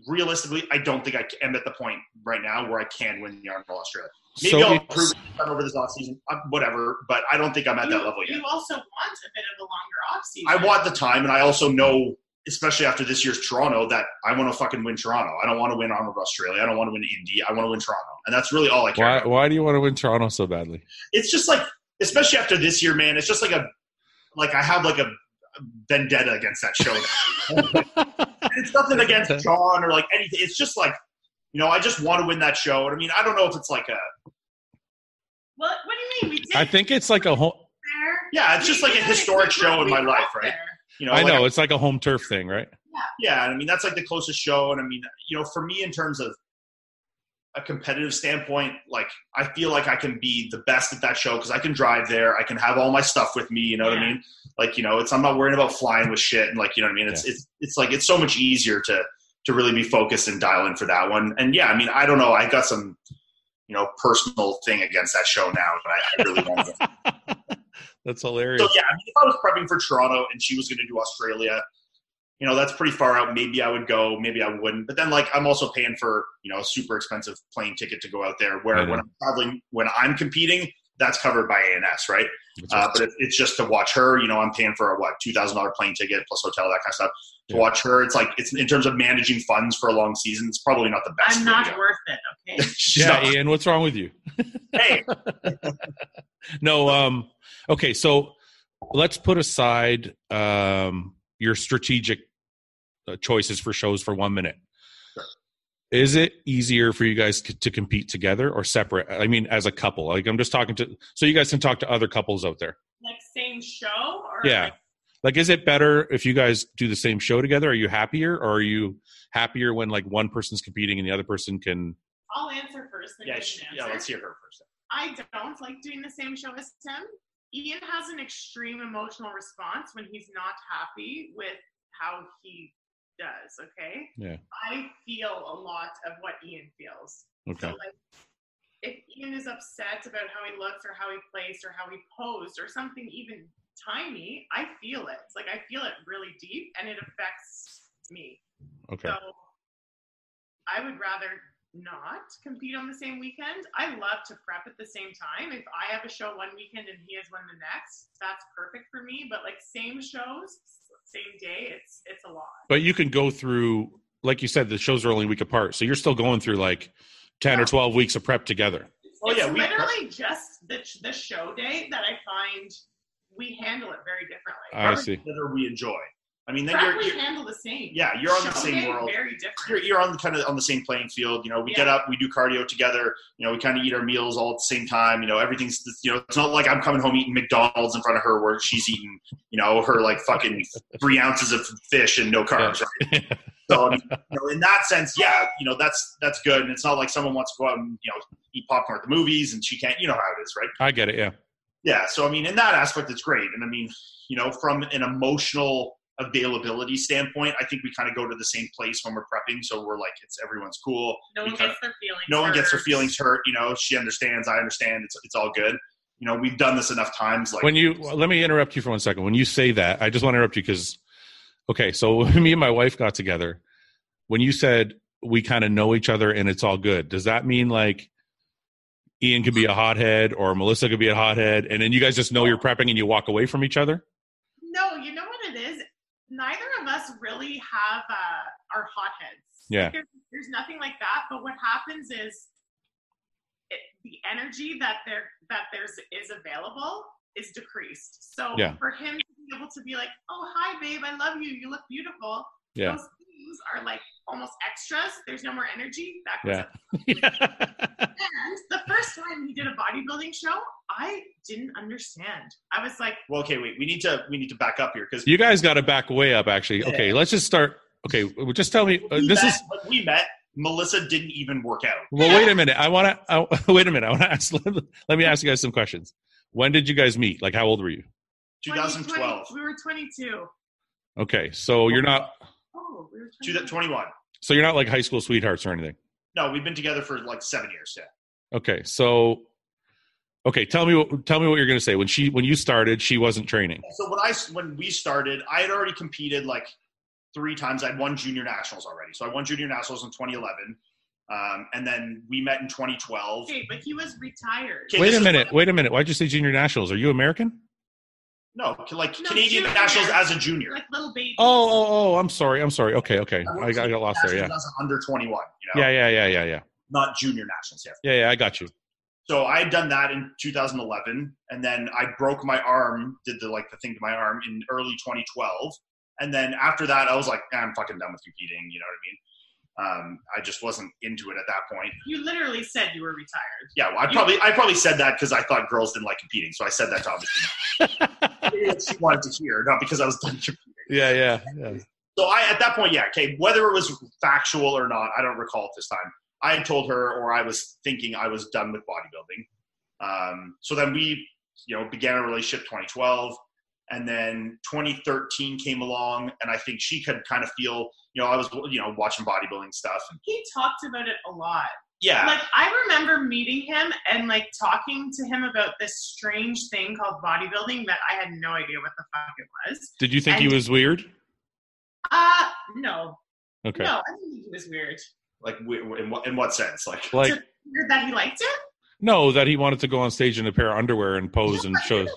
realistically, I don't think I am at the point right now where I can win the Arnold Australia. Maybe so I'll it's- improve it over this offseason, uh, whatever, but I don't think I'm at you, that level yet. you also want a bit of a longer off season. I want the time, and I also know, especially after this year's Toronto, that I want to fucking win Toronto. I don't want to win Arnold Australia. I don't want to win Indy. I want to win Toronto, and that's really all I care why, about. why do you want to win Toronto so badly? It's just like, especially after this year, man. It's just like a, like I have like a vendetta against that show. [laughs] [laughs] And it's nothing against John or like anything. It's just like, you know, I just want to win that show. And I mean, I don't know if it's like a. What? What do you mean? We did I think it's like a whole. Yeah, it's just like a historic show in my life, right? You know, I like know it's like a home turf thing, right? Yeah, and I mean that's like the closest show, and I mean, you know, for me in terms of a competitive standpoint, like I feel like I can be the best at that show because I can drive there, I can have all my stuff with me. You know what I mean? Like, you know, it's I'm not worrying about flying with shit, and like, you know what I mean? It's it's it's like it's so much easier to to really be focused and dial in for that one. And yeah, I mean, I don't know, I got some, you know, personal thing against that show now, but I, I really want to. [laughs] That's hilarious. So yeah, I mean, if I was prepping for Toronto and she was going to do Australia, you know, that's pretty far out. Maybe I would go, maybe I wouldn't. But then, like, I'm also paying for you know a super expensive plane ticket to go out there. Where I know. when I'm traveling, when I'm competing, that's covered by ANS, right? Uh, but if it's just to watch her, you know, I'm paying for a what two thousand dollar plane ticket plus hotel, that kind of stuff. To Yeah. watch her, it's like it's in terms of managing funds for a long season. It's probably not the best. I'm not video. worth it. Okay. [laughs] She's yeah, not- Ian, what's wrong with you? [laughs] hey, No, um, okay, so let's put aside um, your strategic Uh, choices for shows for one minute. Sure. Is it easier for you guys to, to compete together or separate? I mean, as a couple. Like, I'm just talking to, so you guys can talk to other couples out there. like same show or Yeah. like, Like, is it better if you guys do the same show together? Are you happier, or are you happier when like one person's competing and the other person can? I'll answer first. Then yeah, she, can yeah. Let's hear her first. I don't like doing the same show as Tim. Ian has an extreme emotional response when he's not happy with how he does. Okay. Yeah. I feel a lot of what Ian feels. Okay. So like, if Ian is upset about how he looks or how he placed or how he posed or something even tiny, I feel it. It's like I feel it really deep and it affects me. Okay. So I would rather not compete on the same weekend. I love to prep at the same time. If I have a show one weekend and he has one the next, that's perfect for me. But like same shows, same day, it's it's a lot. But you can go through, like you said, the shows are only a week apart, so you're still going through like ten or twelve weeks of prep together. Oh, yeah, we- literally just the the show day that I find we handle it very differently. I see. Together we enjoy. I mean, then Prep you're, you're handle the same. yeah, you're on the Show same world. Very different. you're, you're on kind of on the same playing field. You know, we get up, we do cardio together. You know, we kind of eat our meals all at the same time. You know, everything's you know, it's not like I'm coming home eating McDonald's in front of her where she's eating you know her like fucking three ounces of fish and no carbs. Right? So I mean, you know, in that sense, yeah, you know, that's that's good. And it's not like someone wants to go out and you know eat popcorn at the movies and she can't. You know how it is, right? I get it. Yeah. Yeah. So I mean, in that aspect, it's great. And I mean, you know, from an emotional availability standpoint, I think we kind of go to the same place when we're prepping. So we're like, it's everyone's cool. no we one kinda- gets their feelings. no one gets their hurt. feelings hurt. You know, she understands. I understand. It's it's all good. You know, we've done this enough times. Like when you let me interrupt you for one second. When you say that, I just want to interrupt you because okay, so [laughs] me and my wife got together, when you said we kind of know each other and it's all good, does that mean like Ian could be a hothead or Melissa could be a hothead, and then you guys just know you're prepping and you walk away from each other? No, you know what it is? Neither of us really have uh, our hotheads. Yeah. There's, there's nothing like that. But what happens is it, the energy that there that there's is available is decreased. So Yeah. for him to be able to be like, "Oh, hi, babe, I love you. You look beautiful." Yeah. Those things are like almost extras. There's no more energy. That goes Yeah. [laughs] And the first time he did a bodybuilding show, I didn't understand. I was like, well, okay, wait, we need to we need to back up here because you guys got to back way up. Actually, okay, let's just start. Okay, just tell me. Uh, this is when we met. Melissa didn't even work out. well. Wait a minute. I want to. [laughs] wait a minute. I want to ask. [laughs] Let me ask you guys some questions. When did you guys meet? Like, how old were you? 2012, we were 22. Okay, so you're not. Oh, we were Two- 22. 21. So you're not like high school sweethearts or anything. No, we've been together for like seven years. Yeah. Okay, so okay, tell me what tell me what you're going to say. When she when you started, she wasn't training. So when I when we started, I had already competed like three times. I'd won junior nationals already. So I won junior nationals in 2011, um, and then we met in 2012. Okay, but he was retired. Okay, Wait a minute. Wait a minute. Why'd you say junior nationals? Are you American? No, like No, Canadian junior. nationals as a junior. Like little baby. Oh, oh, oh. I'm sorry. I'm sorry. Okay, okay. I I got, lost there. Yeah. Nationals as under 21. You know, Yeah, yeah, yeah, yeah, yeah. not junior nationals. Yeah. Yeah, yeah. I got you. So I had done that in 2011, and then I broke my arm, did the like the thing to my arm in early 2012, and then after that, I was like, "Ah, I'm fucking done with competing. You know what I mean? Um, I just wasn't into it at that point. You literally said you were retired. Yeah, well, I probably I probably said that because I thought girls didn't like competing, so I said that to obviously [laughs] she wanted to hear, not because I was done competing. Yeah, yeah, yeah. So I at that point, yeah, okay, whether it was factual or not, I don't recall at this time. I had told her, or I was thinking I was done with bodybuilding. Um, so then we, you know, began a relationship 2012, and then 2013 came along, and I think she could kind of feel, you know, I was, you know, watching bodybuilding stuff. And, He talked about it a lot. yeah, Like I remember meeting him and like talking to him about this strange thing called bodybuilding that I had no idea what the fuck it was. Did you think he was weird? Uh no. Okay. No, I didn't think he was weird. like w- w- in what in what sense? Like, Like Weird that he liked it? no, that he wanted to go on stage in a pair of underwear and pose and show.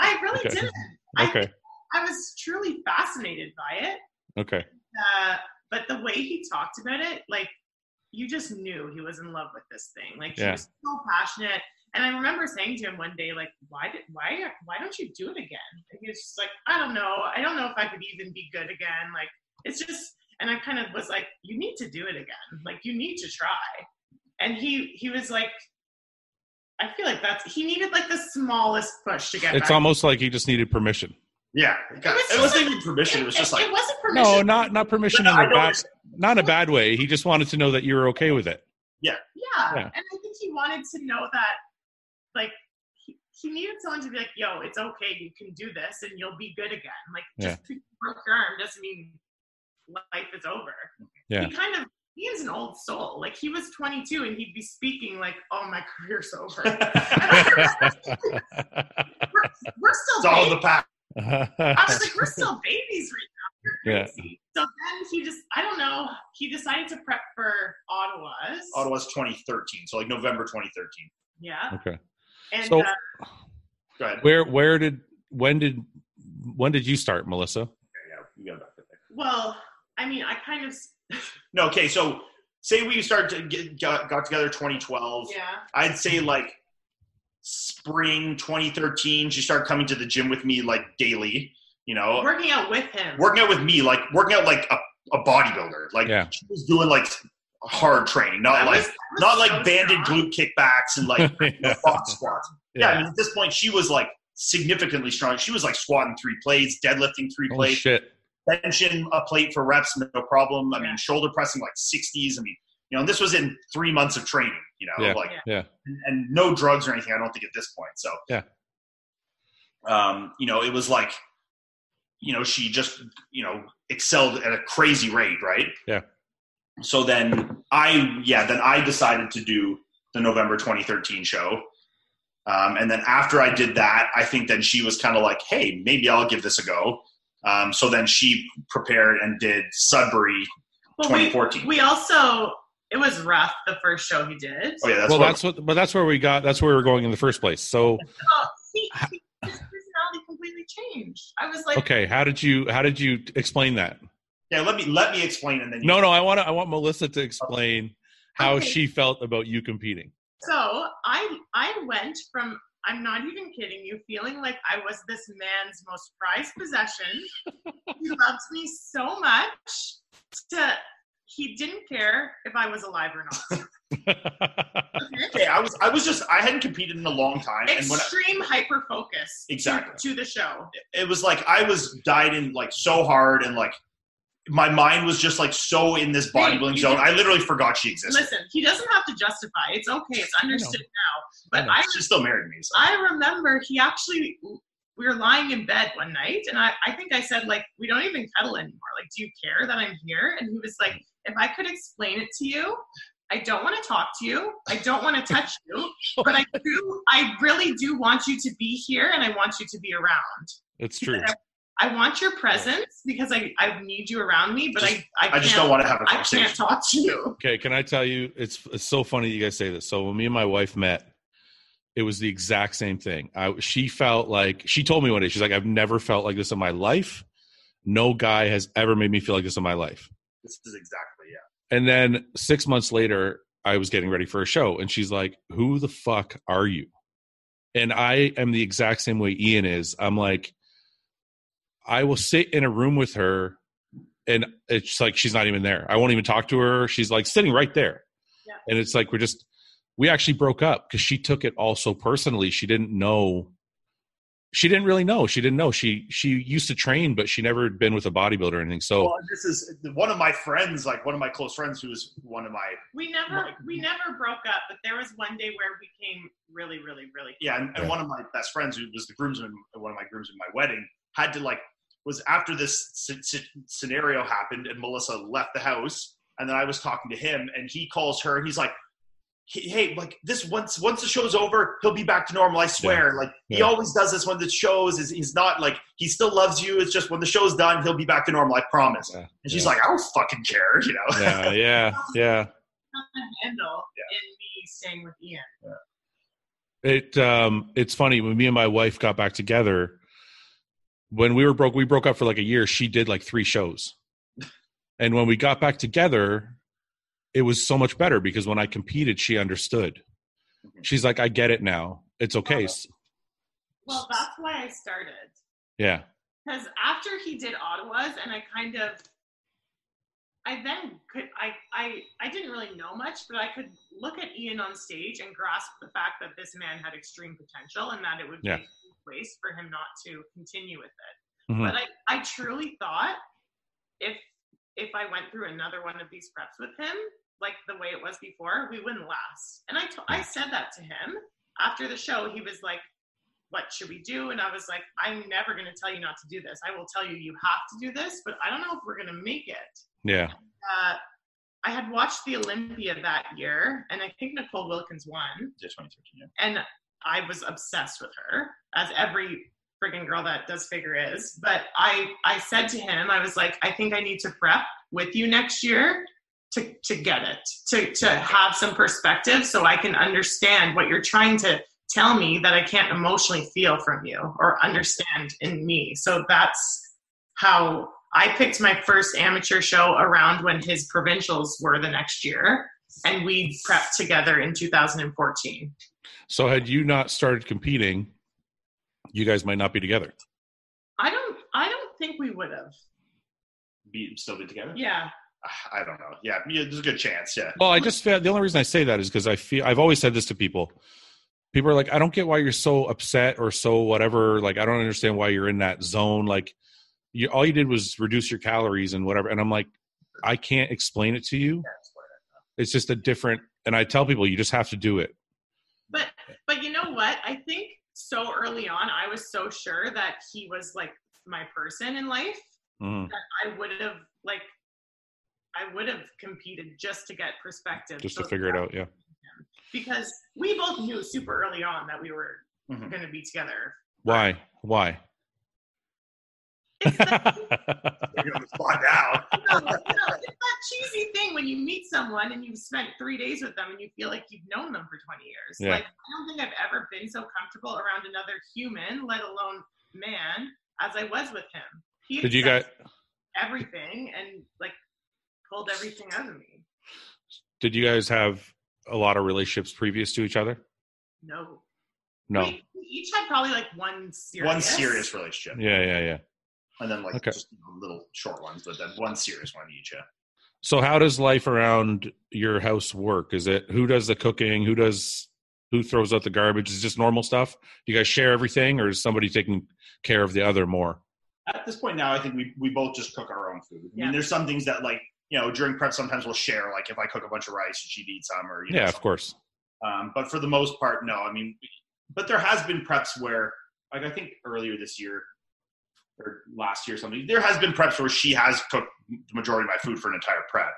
I really Okay. didn't. I, Okay. I was truly fascinated by it. Okay. Uh, but the way he talked about it, like you just knew he was in love with this thing. Like he Yeah. was so passionate. And I remember saying to him one day, like, why did why why don't you do it again? And he was just like, I don't know. I don't know if I could even be good again. Like it's just and I kind of was like, you need to do it again. Like you need to try. And he he was like I feel like that's he needed like the smallest push to get It's back. almost like he just needed permission. yeah, it, got- was it wasn't just even permission. It was just it, like, it wasn't permission. No, not not permission in I a know bad, not in a bad way. He just wanted to know that you were okay with it. Yeah. Yeah. And I think he wanted to know that, like, he, he needed someone to be like, yo, it's okay. You can do this and you'll be good again. Like, just because you broke your arm doesn't mean life is over. Yeah. He kind of, he is an old soul. Like, he was 22 and he'd be speaking like, oh, my career's over. [laughs] we're, we're still it's all the past. I was like, we're still babies right now. You're Yeah. crazy. So then he just, I don't know, he decided to prep for Ottawa's. Ottawa's 2013, so like November 2013. Yeah. okay. And So- uh, Go ahead. Where where did when did when did you start, Melissa? Yeah, you got back there. well, I mean, I kind of, No, okay. So say we started to get got, got together 2012. yeah. I'd say like spring 2013. She started coming to the gym with me like daily. You know, Working out with him. working out with me, like working out like a, a bodybuilder. Like Yeah. she was doing like hard training, not I like was- was not so like banded strong. glute kickbacks and like [laughs] [laughs] box squats. Yeah, I mean, at this point, she was like significantly strong. She was like squatting three plates, deadlifting three Holy plates, shit. Benching a plate for reps, no problem. I Yeah. mean, shoulder pressing like 60s. I mean, you know, and this was in three months of training, you know, Yeah. like, Yeah. and, and no drugs or anything, I don't think at this point. So, Yeah. um, you know, it was like, you know, she just, you know, excelled at a crazy rate, right? Yeah. So then I, yeah, then I decided to do the November 2013 show. Um, and then after I did that, I think then she was kind of like, hey, maybe I'll give this a go. Um, so then she prepared and did Sudbury But we, 2014. we also, it was rough the first show he did. oh yeah, that's well, what, that's what, but that's where we got. That's where we were going in the first place. So, Oh, he, he, his personality completely changed. I was like, okay, how did you how did you explain that? yeah. Let me let me explain and then you No, no, I want to. I want Melissa to explain how Okay. she felt about you competing. So I I went from I'm not even kidding you, feeling like I was this man's most prized possession. [laughs] he loved me so much to he didn't care if I was alive or not. Okay? [laughs] Okay, I was I was just I hadn't competed in a long time, and when I, Extreme hyper focus Exactly. to, to the show. it was like I was dieting like so hard, and like my mind was just like so in this bodybuilding you zone. I literally forgot she existed. Listen, he doesn't have to justify. It's okay. It's understood now. But know. I She still married me. So. I remember he actually we were lying in bed one night and I, I think I said like we don't even cuddle anymore. Like, do you care that I'm here? And he was like, if I could explain it to you, I don't want to talk to you. I don't want to touch you, [laughs] but I do I really do want you to be here and I want you to be around. it's true. I want your presence because I, I need you around me, but Just- I, I, I just don't want to have a I conversation. I can't talk to you. Okay, can I tell you? It's it's so funny you guys say this. So when me and my wife met, it was the exact same thing. I she felt like she told me one day she's like I've never felt like this in my life. No guy has ever made me feel like this in my life. This is exactly yeah. And then six months later, I was getting ready for a show, and she's like, "Who the fuck are you?" And I am the exact same way Ian is. I'm like, I will sit in a room with her and it's like she's not even there. I won't even talk to her. She's like sitting right there, Yeah. and it's like we're just we actually broke up because she took it all so personally. She didn't know. She didn't really know. She didn't know. She she used to train, but she never had been with a bodybuilder or anything. So Well, this is one of my friends, like one of my close friends, who is one of my We never we never broke up, but there was one day where we came really, really, really close. yeah, and, and Yeah. one of my best friends, who was the groomsman, one of my groomsmen at my wedding, had to like was after this sc- sc- scenario happened, and Melissa left the house, and then I was talking to him, and he calls her, and he's like. "Hey, Hey, like this once once the show's over, he'll be back to normal. I swear. Like he always does this when the shows is he's not like he still loves you. It's just when the show's done, he'll be back to normal. I promise. Yeah. And she's Yeah. like, I don't fucking care, you know. yeah, [laughs] yeah, yeah. Not a handle in me staying with Ian. It um it's funny when me and my wife got back together. When we were broke, we broke up for like a year. She did like three shows, and when we got back together, it was so much better because when I competed, she understood. Mhm. She's like, "I get it now. It's okay." Well, that's why I started. Yeah, because after he did Ottawa's, and I kind of, I then could, I, I, I didn't really know much, but I could look at Ian on stage and grasp the fact that this man had extreme potential and that it would Yeah. be a waste for him not to continue with it. Mhm. But I, I truly thought if, if I went through another one of these preps with him, like the way it was before, we wouldn't last. And I, to- I said that to him after the show. He was like, what should we do? And I was like, I'm never going to tell you not to do this. I will tell you you have to do this, but I don't know if we're going to make it. yeah, Uh, I had watched the Olympia that year, and I think Nicole Wilkins won, Yeah, 2013, yeah. and I was obsessed with her, as every friggin' girl that does figure is. But I, I said to him, I was like, I think I need to prep with you next year to, to get it, to, to have some perspective so I can understand what you're trying to tell me that I can't emotionally feel from you or understand in me. So that's how I picked my first amateur show around when his provincials were the next year. And we prepped together in 2014. So had you not started competing, you guys might not be together. I don't I don't think we would have. Be still be together? Yeah. I don't know. Yeah, yeah, there's a good chance. Yeah. Well, I just feel the only reason I say that is because I feel I've always said this to people. People are like, I don't get why you're so upset or so whatever. Like, I don't understand why you're in that zone. Like, you all you did was reduce your calories and whatever. And I'm like, I can't explain it to you. It's just a different. And I tell people, you just have to do it. But but you know what? I think so early on I was so sure that he was like my person in life Mhm. that I would have like I would have competed just to get perspective. Just to figure it out. Yeah. Because we both knew super early on that we were Mhm. going to be together. Why? Why? It's that, [laughs] [laughs] You're gonna respond now. you know, it's that cheesy thing when you meet someone and you've spent three days with them and you feel like you've known them for 20 years. Yeah. Like, I don't think I've ever been so comfortable around another human, let alone man, as I was with him. He Did you guys? everything and like pulled everything out of me? Did you guys have a lot of relationships previous to each other? No. No. We, we each had probably like one serious. One serious relationship, Yeah, yeah, yeah. and then like Okay. just you know, little short ones, but then one serious one each. Yeah. So how does life around your house work? Is it who does the cooking? Who does who throws out the garbage? Is it just normal stuff? Do you guys share everything or is somebody taking care of the other more? At this point now, I think we we both just cook our own food. I Yeah. mean, there's some things that like you know during prep sometimes we'll share. Like if I cook a bunch of rice, she'd eat some, or you know, Yeah, of course. Um, but for the most part, no. I mean, but there has been preps where, like I think earlier this year or last year or something, there has been preps where she has cooked the majority of my food for an entire prep.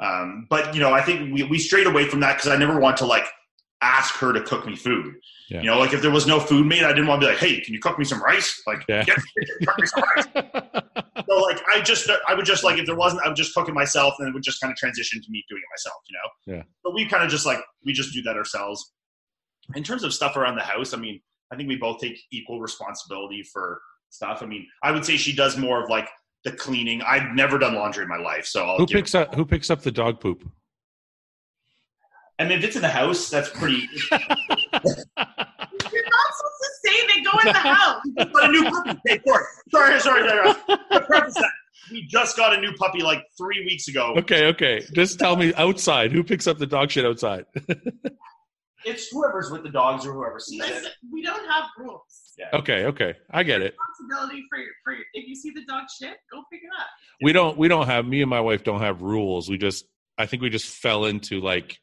Um, but you know, I think we, we strayed away from that because I never want to like ask her to cook me food. Yeah. You know, like if there was no food made, I didn't want to be like, "Hey, can you cook me some rice?" Like, Yeah. get, cook me some rice. [laughs] So like, I just, I would just like if there wasn't, I would just cook it myself, and it would just kind of transition to me doing it myself. You know. Yeah. But we kind of just like we just do that ourselves. In terms of stuff around the house, I mean, I think we both take equal responsibility for stuff. I mean, I would say she does more of like the cleaning. I've never done laundry in my life, so I'll who picks up who picks up the dog poop? I mean, if it's in the house, that's pretty. [laughs] You're not supposed to say they go in the house. [laughs] Got a new puppy. Hey, Sorry, sorry, sorry. [laughs] sorry. Preface that. we just got a new puppy like three weeks ago. Okay, okay. Just tell me outside. Who picks up the dog shit outside? It's whoever's with the dogs or whoever sees Listen, it. we don't have rules. okay, okay. I get it. Responsibility for your, for your, if you see the dog shit, go pick it up. We don't we don't have me and my wife don't have rules. We just I think we just fell into like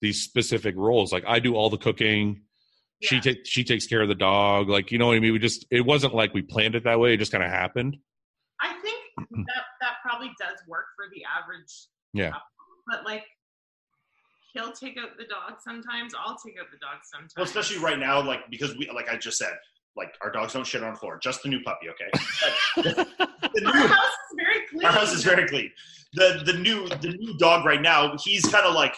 these specific roles. Like I do all the cooking. She takes she takes care of the dog. Like you know what I mean? We just it wasn't like we planned it that way. It just kind of happened. I think [clears throat] that that probably does work for the average. Yeah. couple, But like, he'll take out the dog sometimes. I'll take out the dog sometimes. Well, especially right now, like because we, like I just said, like our dogs don't shit on the floor. Just the new puppy, okay? But [laughs] the Our new, house is very clean. our house is very clean. The the new the new dog right now, he's kind of like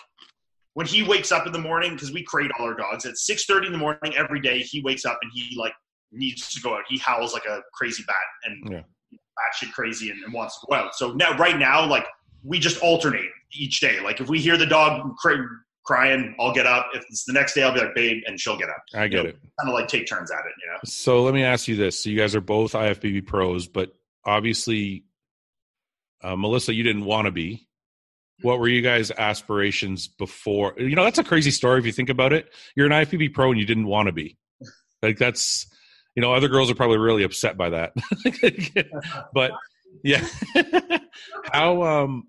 when he wakes up in the morning because we crate all our dogs at six thirty in the morning every day. He wakes up and he like needs to go out. He howls like a crazy bat and Yeah. batshit crazy and, and wants to go out. So now right now, like we just alternate each day. Like if we hear the dog cry, crying, I'll get up. If it's the next day, I'll be like, babe, and she'll get up. I get it. Kind of like take turns at it, you know. So let me ask you this: So you guys are both IFBB pros, but obviously, uh, Melissa, you didn't want to be. What were you guys' aspirations before? You know, that's a crazy story if you think about it. You're an IFBB pro and you didn't want to be. Like that's, you know, other girls are probably really upset by that. [laughs] but yeah, [laughs] how? Um,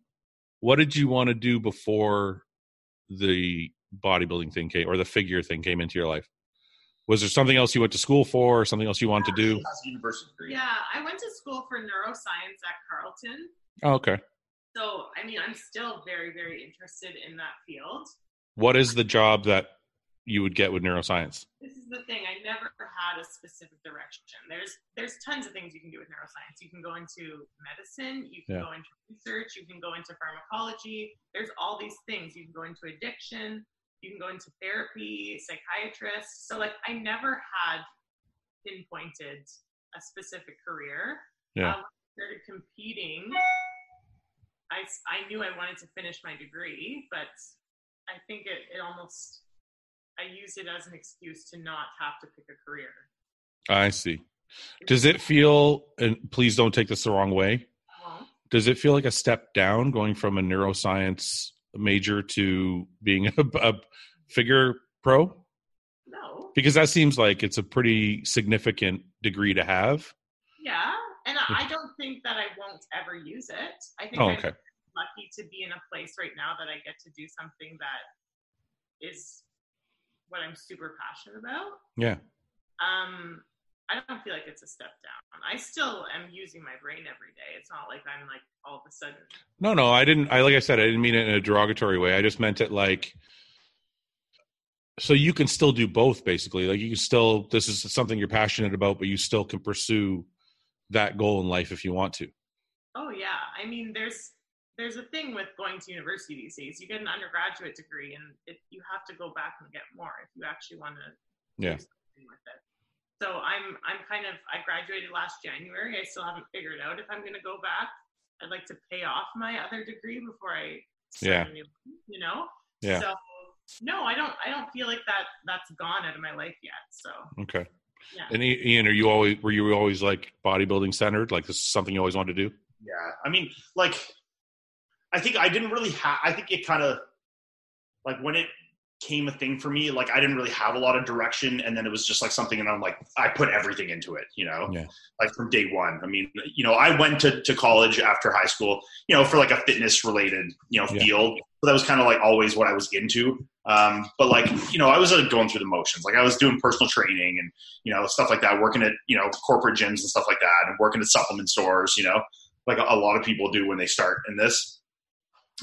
what did you want to do before the bodybuilding thing came or the figure thing came into your life? Was there something else you went to school for, or something else you wanted to do? University. Yeah, I went to school for neuroscience at Carleton. Oh, okay. So, I mean, I'm still very, very interested in that field. What is the job that you would get with neuroscience? This is the thing. I never had a specific direction. There's there's tons of things you can do with neuroscience. You can go into medicine, you can Yeah. go into research, you can go into pharmacology. There's all these things. You can go into addiction, you can go into therapy, psychiatrist. So like I never had pinpointed a specific career. Yeah. Um, I started competing. I, I knew I wanted to finish my degree, but I think it, it almost I used it as an excuse to not have to pick a career. I see. Does it feel, and please don't take this the wrong way, Well, does it feel like a step down going from a neuroscience major to being a, a figure pro? no. Because that seems like it's a pretty significant degree to have. Yeah. And I, I don't think that I won't ever use it. I think Oh, okay. Lucky to be in a place right now that I get to do something that is what I'm super passionate about. Yeah. Um, I don't feel like it's a step down. I still am using my brain every day. It's not like I'm like all of a sudden. No, no, I didn't. I like I said, I didn't mean it in a derogatory way. I just meant it like so you can still do both basically. Like you can still this is something you're passionate about, but you still can pursue that goal in life if you want to. Oh yeah, I mean, there's there's a thing with going to university these days. You get an undergraduate degree, and it, you have to go back and get more if you actually want to Yeah. do something with it. So I'm I'm kind of I graduated last January. I still haven't figured out if I'm going to go back. I'd like to pay off my other degree before I start Yeah. a new you know. Yeah. So no, I don't I don't feel like that that's gone out of my life yet. So Okay. yeah. And Ian, are you always were you always like bodybuilding centered? Like this is something you always wanted to do? Yeah, I mean, like, I think I didn't really have. I think it kind of like when it came a thing for me. Like, I didn't really have a lot of direction, and then it was just like something, and I'm like, I put everything into it. You know, Yeah. like from day one. I mean, you know, I went to to college after high school. You know, for like a fitness related you know Yeah. field. So that was kind of like always what I was into. Um, but like, you know, I was uh, going through the motions. Like I was doing personal training and, you know, stuff like that, working at, you know, corporate gyms and stuff like that and working at supplement stores, you know, like a, a lot of people do when they start in this.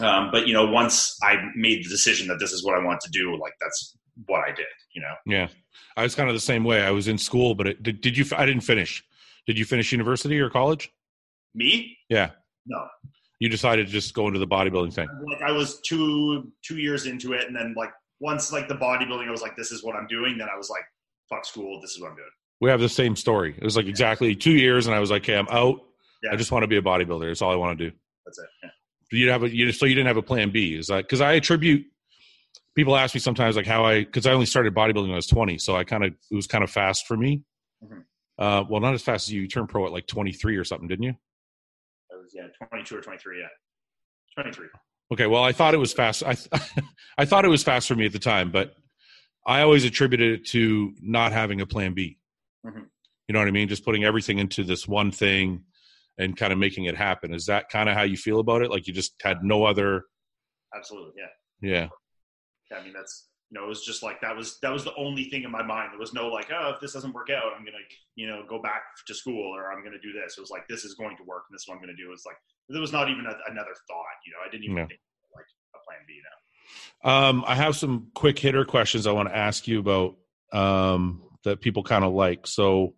Um, but you know, once I made the decision that this is what I want to do, like that's what I did, you know? Yeah. I was kind of the same way. I was in school, but it, did, did you I didn't finish. Did you finish university or college? Me? Yeah. No. You decided to just go into the bodybuilding thing. Like I was two, two years into it. And then like, once like the bodybuilding, I was like, this is what I'm doing. Then I was like, fuck school. This is what I'm doing. We have the same story. It was like exactly two years, and I was like, "Okay, I'm out. Yeah. I just want to be a bodybuilder. That's all I want to do." That's it. Yeah. You have a you so you didn't have a plan B. Is that because I attribute people ask me sometimes like how I because I only started bodybuilding when I was 20, so I kind of it was kind of fast for me. Mhm. Uh, well, not as fast as you. You turned pro at like 23 or something, didn't you? I was yeah, 22 or 23. Yeah, 23. Okay, well, I thought it was fast. I [laughs] I thought it was fast for me at the time, but I always attributed it to not having a plan B. Mhm. You know what I mean? Just putting everything into this one thing and kind of making it happen. Is that kind of how you feel about it? Like you just had no other? Absolutely, yeah. Yeah. Yeah, I mean that's you know it was just like that was that was the only thing in my mind. There was no like oh if this doesn't work out I'm gonna you know go back to school or I'm gonna do this. It was like this is going to work and this is what I'm gonna do. It's like there was not even a, another thought. You know I didn't even think like a plan B now. Um, I have some quick hitter questions I want to ask you about um, that people kind of like. So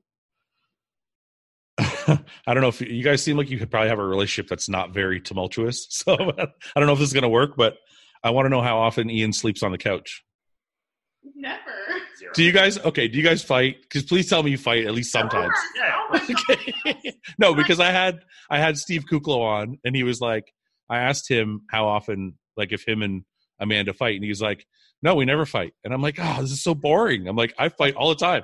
[laughs] I don't know if you guys seem like you could probably have a relationship that's not very tumultuous. [laughs] So [laughs] I don't know if this is going to work, but I want to know how often Ian sleeps on the couch. Never. Zero. Do you guys okay? Do you guys fight? Because please tell me you fight at least sometimes. Yeah. Oh. Okay. no, because I had I had Steve Kuclo on, and he was like, I asked him how often, like, if him and Amanda fight, and he's like, No, we never fight. And I'm like, Oh, this is so boring. I'm like, I fight all the time.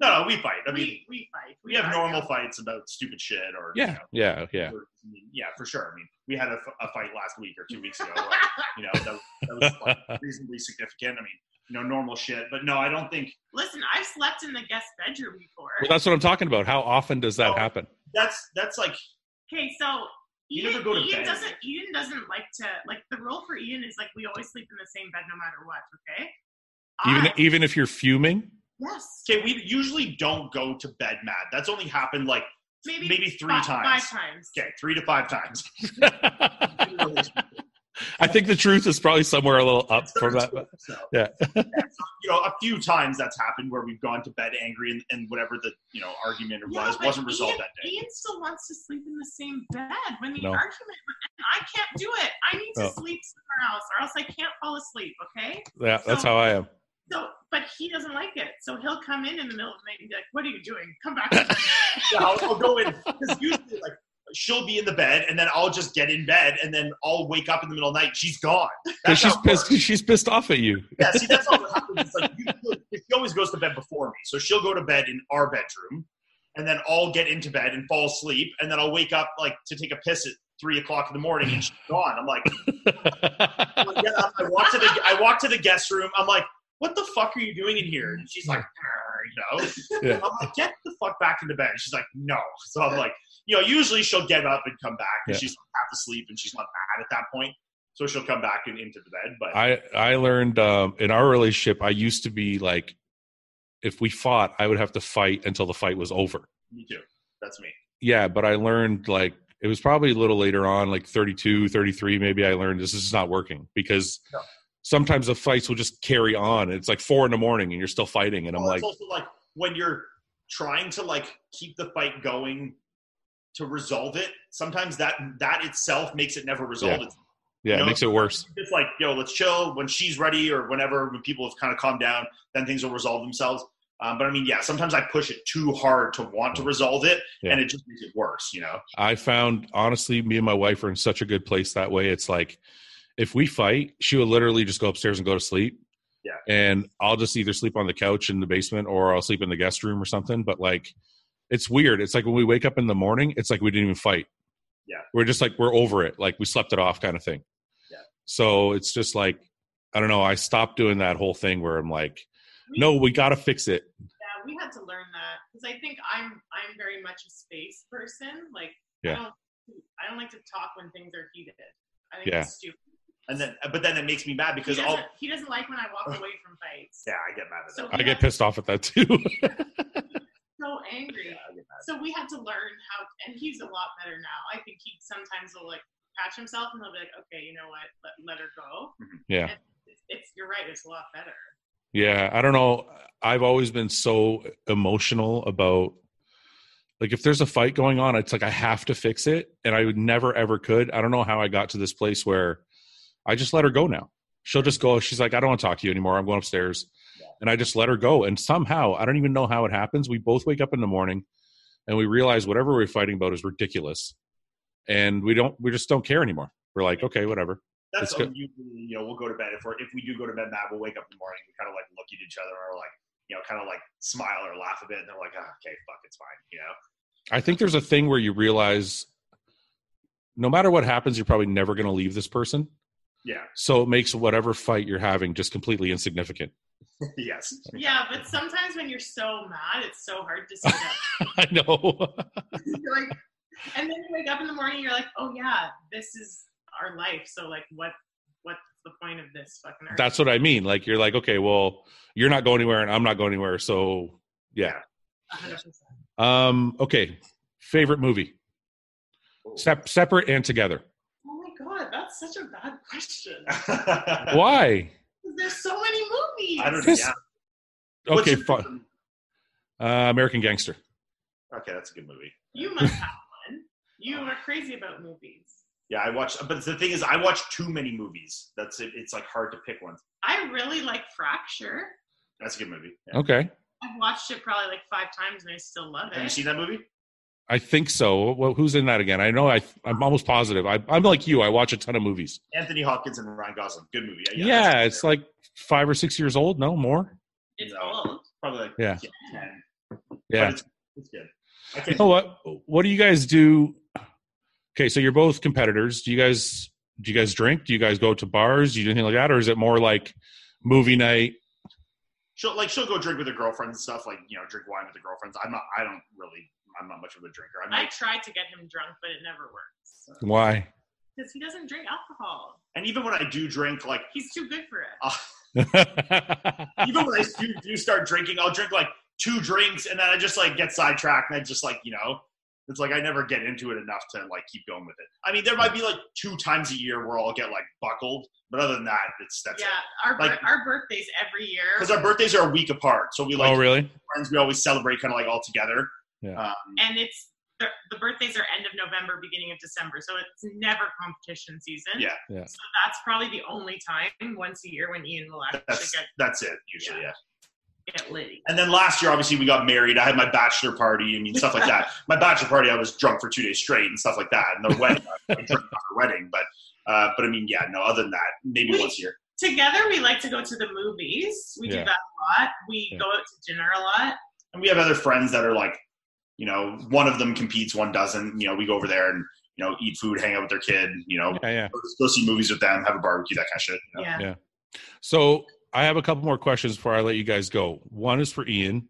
No, no, we fight. I mean we, we fight. we have argue. normal fights about stupid shit or you Yeah, know, yeah, yeah. or- I mean, yeah, for sure. I mean, we had a, f- a fight last week or two weeks ago. Where, [laughs] you know, that, that was like, [laughs] reasonably significant. I mean, you know, normal shit. But no, I don't think Listen, I've slept in the guest bedroom before. Well, that's what I'm talking about. How often does that Oh. happen? that's that's like Okay, so You Ian, never go to Ian bed. doesn't Ian doesn't like to like the rule for Ian is like we always sleep in the same bed no matter what, okay? Even I- even if you're fuming. Yes. okay. We usually don't go to bed mad. That's only happened like Maybe maybe three five, times. Five times. okay, three to five times. [laughs] [laughs] I think the truth is probably somewhere a little up from that. So, [laughs] Yeah. so, you know, a few times that's happened where we've gone to bed angry and, and whatever the you know argument Yeah, was wasn't resolved Ian, that day. Ian still wants to sleep in the same bed when the No. argument, and I can't do it. I need to Oh. sleep somewhere else, or else I can't fall asleep. Okay. Yeah, that's how I am. So, but he doesn't like it. So he'll come in in the middle of the night and be like, "What are you doing? Come back." [laughs] Yeah, I'll, I'll go in because usually like she'll be in the bed and then I'll just get in bed and then I'll wake up in the middle of the night. She's gone. That's she's pissed. She's pissed off at you. Yeah, see, that's all what happens. Like you, she always goes to bed before me, so she'll go to bed in our bedroom, and then I'll get into bed and fall asleep, and then I'll wake up like to take a piss at three o'clock in the morning, and she's gone. I'm like, [laughs] get. I walk to the I walk to the guest room. I'm like, what the fuck are you doing in here? And she's like, you know. [laughs] Yeah. I'm like, get the fuck back into bed. She's like, no. So I'm like, you know, usually she'll get up and come back because Yeah. she's half asleep and she's not mad at that point. So she'll come back and into the bed. But I I learned um, in our relationship. I used to be like, if we fought, I would have to fight until the fight was over. me too. That's me. Yeah, but I learned like it was probably a little later on, like 32, 33, maybe. I learned this is not working because No. Sometimes the fights will just carry on. It's like four in the morning and you're still fighting, and I'm Well, like, it's also like when you're trying to like keep the fight going to resolve it. Sometimes that that itself makes it never resolve. Yeah. Yeah, you it makes it worse. It's like yo, let's chill. When she's ready or whenever, when people have kind of calmed down, then things will resolve themselves. Um, but I mean, yeah, sometimes I push it too hard to want to resolve it, Yeah. and it just makes it worse. You know. I found honestly, me and my wife are in such a good place that way. It's like if we fight, she will literally just go upstairs and go to sleep. Yeah. And I'll just either sleep on the couch in the basement or I'll sleep in the guest room or something. But like it's weird. It's like when we wake up in the morning, it's like we didn't even fight. Yeah. We're just like we're over it. Like we slept it off kind of thing. Yeah. So it's just like I don't know. I stopped doing that whole thing where I'm like, We- no, we gotta fix it. Yeah, we had to learn that because I think I'm I'm very much a space person. Like Yeah. I don't I don't like to talk when things are heated. I think Yeah. it's stupid. And then, but then it makes me mad He because doesn't, all he doesn't like when I walk away from fights. yeah, I get mad at So that. I get had- pissed off at that too. [laughs] [laughs] so angry. Yeah, I get mad. So we had to learn how, and he's a lot better now. I think he sometimes will like catch himself and he'll be like, okay, you know what, let, let her go. Mm-hmm. yeah. And it's, it's you're right, it's a lot better. Yeah, I don't know. I've always been so emotional about like if there's a fight going on, it's like I have to fix it, and I would never ever could. I don't know how I got to this place where I just let her go now. She'll just go. She's like, I don't want to talk to you anymore. I'm going upstairs, Yeah. and I just let her go. And somehow, I don't even know how it happens. We both wake up in the morning, and we realize whatever we're fighting about is ridiculous, and we don't. We just don't care anymore. We're like, okay, whatever. That's It's how good. usually, you know, we'll go to bed. If we're if we do go to bed mad, we'll wake up in the morning. We kind of like look at each other or like you know, kind of like smile or laugh a bit, and they're like, ah, okay, fuck, it's fine. You know, I think there's a thing where you realize no matter what happens, you're probably never going to leave this person. Yeah. So it makes whatever fight you're having just completely insignificant. [laughs] yes. Yeah, but sometimes when you're so mad, it's so hard to sit up. [laughs] I know. [laughs] You're like, and then you wake up in the morning, you're like, oh yeah, this is our life. So like, what what's the point of this fucking? Earth? That's what I mean. Like you're like, okay, well, you're not going anywhere and I'm not going anywhere. So yeah. 100%. Um, okay. Favorite movie. Sep- separate and together. My god, that's such a bad question. [laughs] Why? There's so many movies. I don't know. Yeah. Okay, your- fine. Uh, American Gangster. Okay, that's a good movie. You must have one. You are crazy about movies. Yeah, I watch, but the thing is, I watch too many movies. That's it. It's like hard to pick one. I really like Fracture. That's a good movie. Yeah. Okay. I've watched it probably like five times and I still love it. Have you seen that movie? I think so. Well, who's in that again? I know. I I'm almost positive. I, I'm like you. I watch a ton of movies. Anthony Hopkins and Ryan Gosling. Good movie. Yeah, that's- it's like five or six years old. No more. It's No. old. probably like Yeah. 10. Yeah. But it's, it's good. I You know what? What do you guys do? Okay, so you're both competitors. Do you guys do you guys drink? Do you guys go to bars? Do you do anything like that, or is it more like movie night? she'll like she'll go drink with her girlfriends and stuff, like you know, drink wine with her girlfriends. I'm not. I don't really. I'm not much of a drinker. I'm I like, tried to get him drunk, but it never works. So. Why? Because he doesn't drink alcohol. and even when I do drink, like He's too good for it. uh, [laughs] even when I do, do start drinking, I'll drink like two drinks and then I just like get sidetracked and I just like you know. It's like I never get into it enough to like keep going with it. I mean, there might be like two times a year where I'll get like buckled, but other than that, it's that's yeah, it. our Like- our birthdays every year. Because our birthdays are a week apart, so we like oh, really? friends. We always celebrate kind of like all together. Yeah. Um, and it's the, the birthdays are end of November, beginning of December, so it's never competition season. Yeah. Yeah. So that's probably the only time once a year when Ian will actually that's get that's it usually. Yeah. get litty. And then last year, obviously, we got married. I had my bachelor party. I mean, stuff like that. [laughs] My bachelor party, I was drunk for two days straight and stuff like that. And the wedding, I drank on the wedding. But, uh, but I mean, yeah, no. Other than that, maybe Wait. once a year. Together, we like to go to the movies. We Yeah. do that a lot. We Yeah. go out to dinner a lot. And we have other friends that are like, you know, one of them competes, one doesn't. You know, we go over there and you know eat food, hang out with their kid. You know, Yeah, yeah. go, go see movies with them, have a barbecue, that kind of shit. you know? Yeah. Yeah. So I have a couple more questions before I let you guys go. One is for Ian.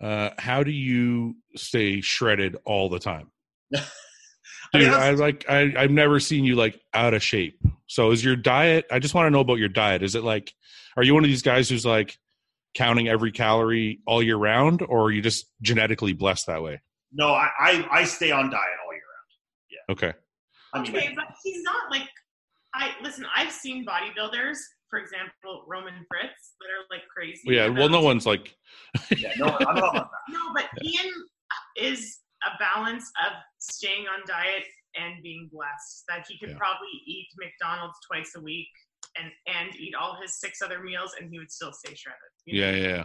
Uh, how do you stay shredded all the time? [laughs] I mean, Dude, I like I, I've never seen you like out of shape. So is your diet? I just want to know about your diet. Is it like, are you one of these guys who's like counting every calorie all year round, or are you just genetically blessed that way? No, I, I I stay on diet all year round. Yeah. Okay. I mean, okay, but he's not like I listen. I've seen bodybuilders, for example, Roman Fritz, that are like crazy. Yeah. Well, no one's like. [laughs] yeah, no, I'm not like that. [laughs] No, but Ian is a balance of staying on diet and being blessed. That he could Yeah. probably eat McDonald's twice a week and and eat all his six other meals, and he would still stay shredded. you know? Yeah, yeah, yeah.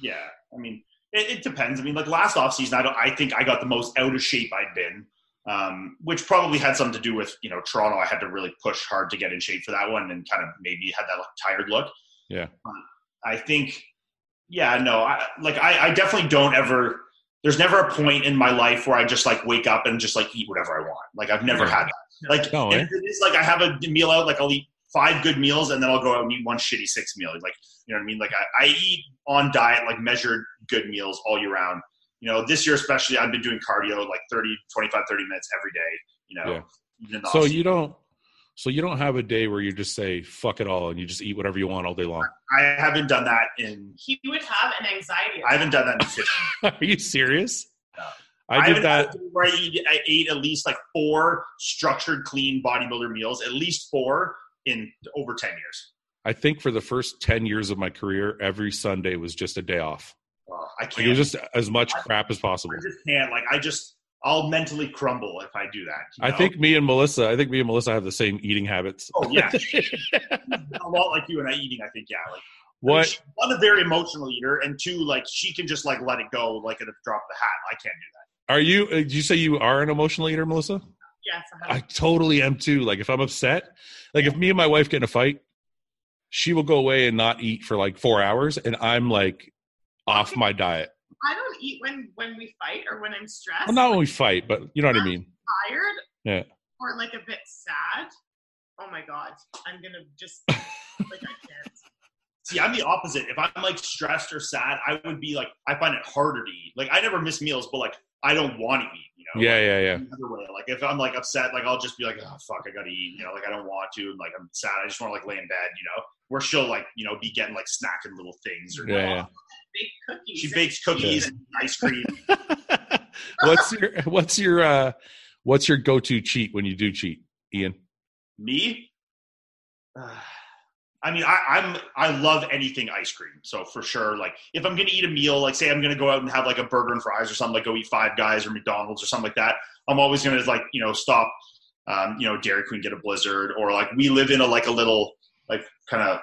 Yeah, I mean, it, it depends. I mean, like last offseason, I don't. I think I got the most out of shape I'd been, um, which probably had something to do with you know Toronto. I had to really push hard to get in shape for that one, and kind of maybe had that like, tired look. Yeah. But I think, yeah, no, I, like I, I definitely don't ever. There's never a point in my life where I just like wake up and just like eat whatever I want. Like I've never Yeah. had that. Like No, eh? it is like I have a meal out, like I'll eat five good meals and then I'll go out and eat one shitty six meal. Like you know what I mean? Like I, I eat on diet, like measured good meals all year round. You know, this year especially, I've been doing cardio like 30, 25, 30 minutes every day. You know, Yeah. even in the So off-season. you don't. So you don't have a day where you just say "fuck it all" and you just eat whatever you want all day long. I haven't done that in. He would have an anxiety. I haven't done that in [laughs] 15 [laughs] Are you serious? No. I did haven't that. a where I, eat, I ate at least like four structured, clean bodybuilder meals, at least four in over 10 years. I think for the first ten years of my career, every Sunday was just a day off. Uh, I can't. it was just as much crap as possible. I just can't. Like I just, I'll mentally crumble if I do that. you I know? think me and Melissa. I think me and Melissa have the same eating habits. Oh yeah, [laughs] a lot like you and I eating. I think yeah. Like I mean, what? she's one a very emotional eater, and two like she can just like let it go like at a drop of the hat. I can't do that. Are you? uh, Did you say you are an emotional eater, Melissa? Yes, I totally am too. Like if I'm upset, like if me and my wife get in a fight, she will go away and not eat for like four hours, and I'm like off my diet. I don't eat when when we fight or when I'm stressed. Well, not when we fight, but you know what I mean. tired. Yeah. or like a bit sad, oh my god, I'm gonna just [laughs] like I can't. See, I'm the opposite. If I'm like stressed or sad, I would be like, I find it harder to eat. Like, I never miss meals, but like, I don't want to eat. You know? Yeah, Like, yeah, yeah. the other way. Like, if I'm like upset, like I'll just be like, oh fuck, I gotta eat. You know, like I don't want to. And like I'm sad. I just want to like lay in bed. You know, where she'll like you know be getting like snacking little things or Yeah, yeah. Bake cookies. she bakes cookies and ice cream. [laughs] what's your what's your uh what's your go-to cheat when you do cheat, Ian? Me? [sighs] [sighs] I mean, I, I'm I love anything ice cream. So for sure, like if I'm gonna eat a meal, like say I'm gonna go out and have like a burger and fries or something, like go eat Five Guys or McDonald's or something like that. I'm always gonna like you know stop, um, you know Dairy Queen get a Blizzard or like we live in a like a little like kind of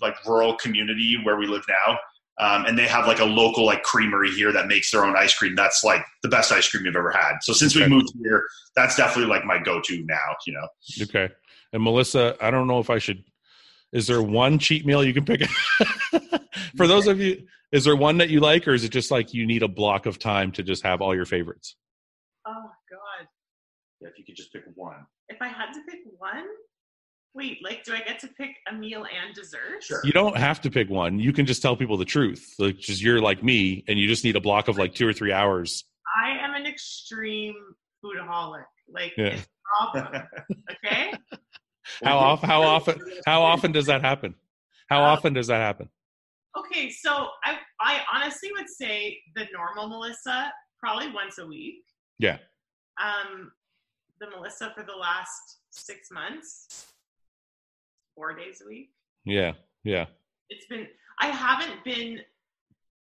like rural community where we live now. Um, and they have like a local like creamery here that makes their own ice cream. That's like the best ice cream you've ever had. So since we moved here, that's definitely like my go-to now. You know, Okay. And Melissa, I don't know if I should. Is there one cheat meal you can pick? [laughs] For those of you, is there one that you like, or is it just like you need a block of time to just have all your favorites? Oh god. if you could just pick one. If I had to pick one, wait, like do I get to pick a meal and dessert? Sure. You don't have to pick one. You can just tell people the truth. Like, just you're like me, and you just need a block of like two or three hours. I am an extreme foodaholic. Like Yeah. it's a problem. [laughs] Okay? How often? How often? [laughs] How often does that happen? How Uh, often does that happen? Okay, so I I honestly would say the normal Melissa probably once a week. Yeah. Um, the Melissa for the last six months, four days a week. Yeah, yeah. It's been I haven't been.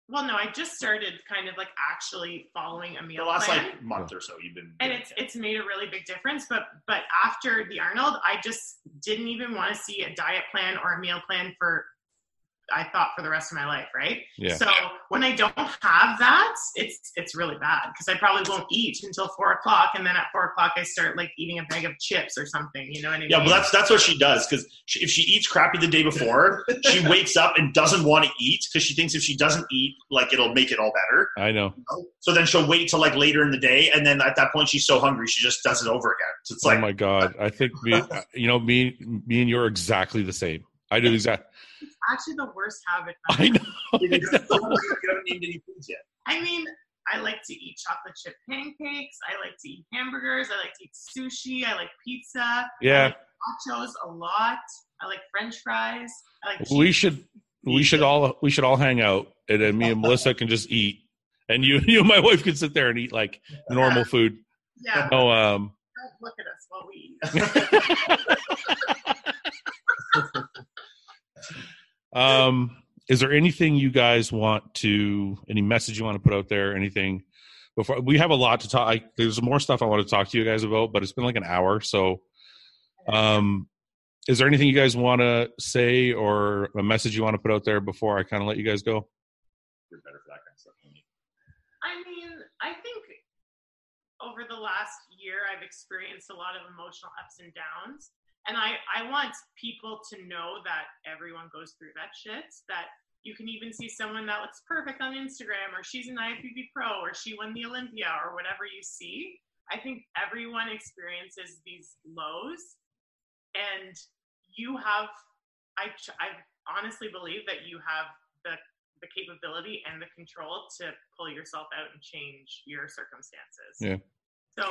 Well, no, I just started kind of like actually following a meal. The last plan. like month or so, you've been. and it's it. it's made a really big difference but but after the arnold i just didn't even want to see a diet plan or a meal plan for i thought for the rest of my life right Yeah. so when i don't have that it's it's really bad because i probably won't eat until four o'clock and then at four o'clock i start like eating a bag of chips or something you know what i mean Yeah, well, that's that's what she does because if she eats crappy the day before, [laughs] she wakes up and doesn't want to eat because she thinks if she doesn't eat, like it'll make it all better. I know. So then she'll wait till like later in the day, and then at that point she's so hungry she just does it over again. So it's oh like oh my god! I think me, you know, me, me and you are exactly the same. I do the exact. it's actually the worst habit I know. [laughs] you [laughs] haven't named any foods yet. I mean, I like to eat chocolate chip pancakes. I like to eat hamburgers. I like to eat sushi. I like pizza. I Yeah, like nachos a lot. I like French fries. I like. we should we should all we should all hang out, and then me and Melissa can just eat, and you [laughs] you and my wife can sit there and eat like normal food. Yeah, No, um, don't look at us while we eat. Um, is there anything you guys want to any message you want to put out there? Anything before we have a lot to talk? I, there's more stuff I want to talk to you guys about, but it's been like an hour, so. Um, is there anything you guys want to say or a message you want to put out there before I kind of let you guys go? You're better for that kind of stuff. than me. I mean, I think over the last year, I've experienced a lot of emotional ups and downs. And I, I want people to know that everyone goes through that shit. That you can even see someone that looks perfect on Instagram, or she's an IFBB pro, or she won the Olympia, or whatever you see. I think everyone experiences these lows. And you have, I, I honestly believe that you have the the capability and the control to pull yourself out and change your circumstances. Yeah. So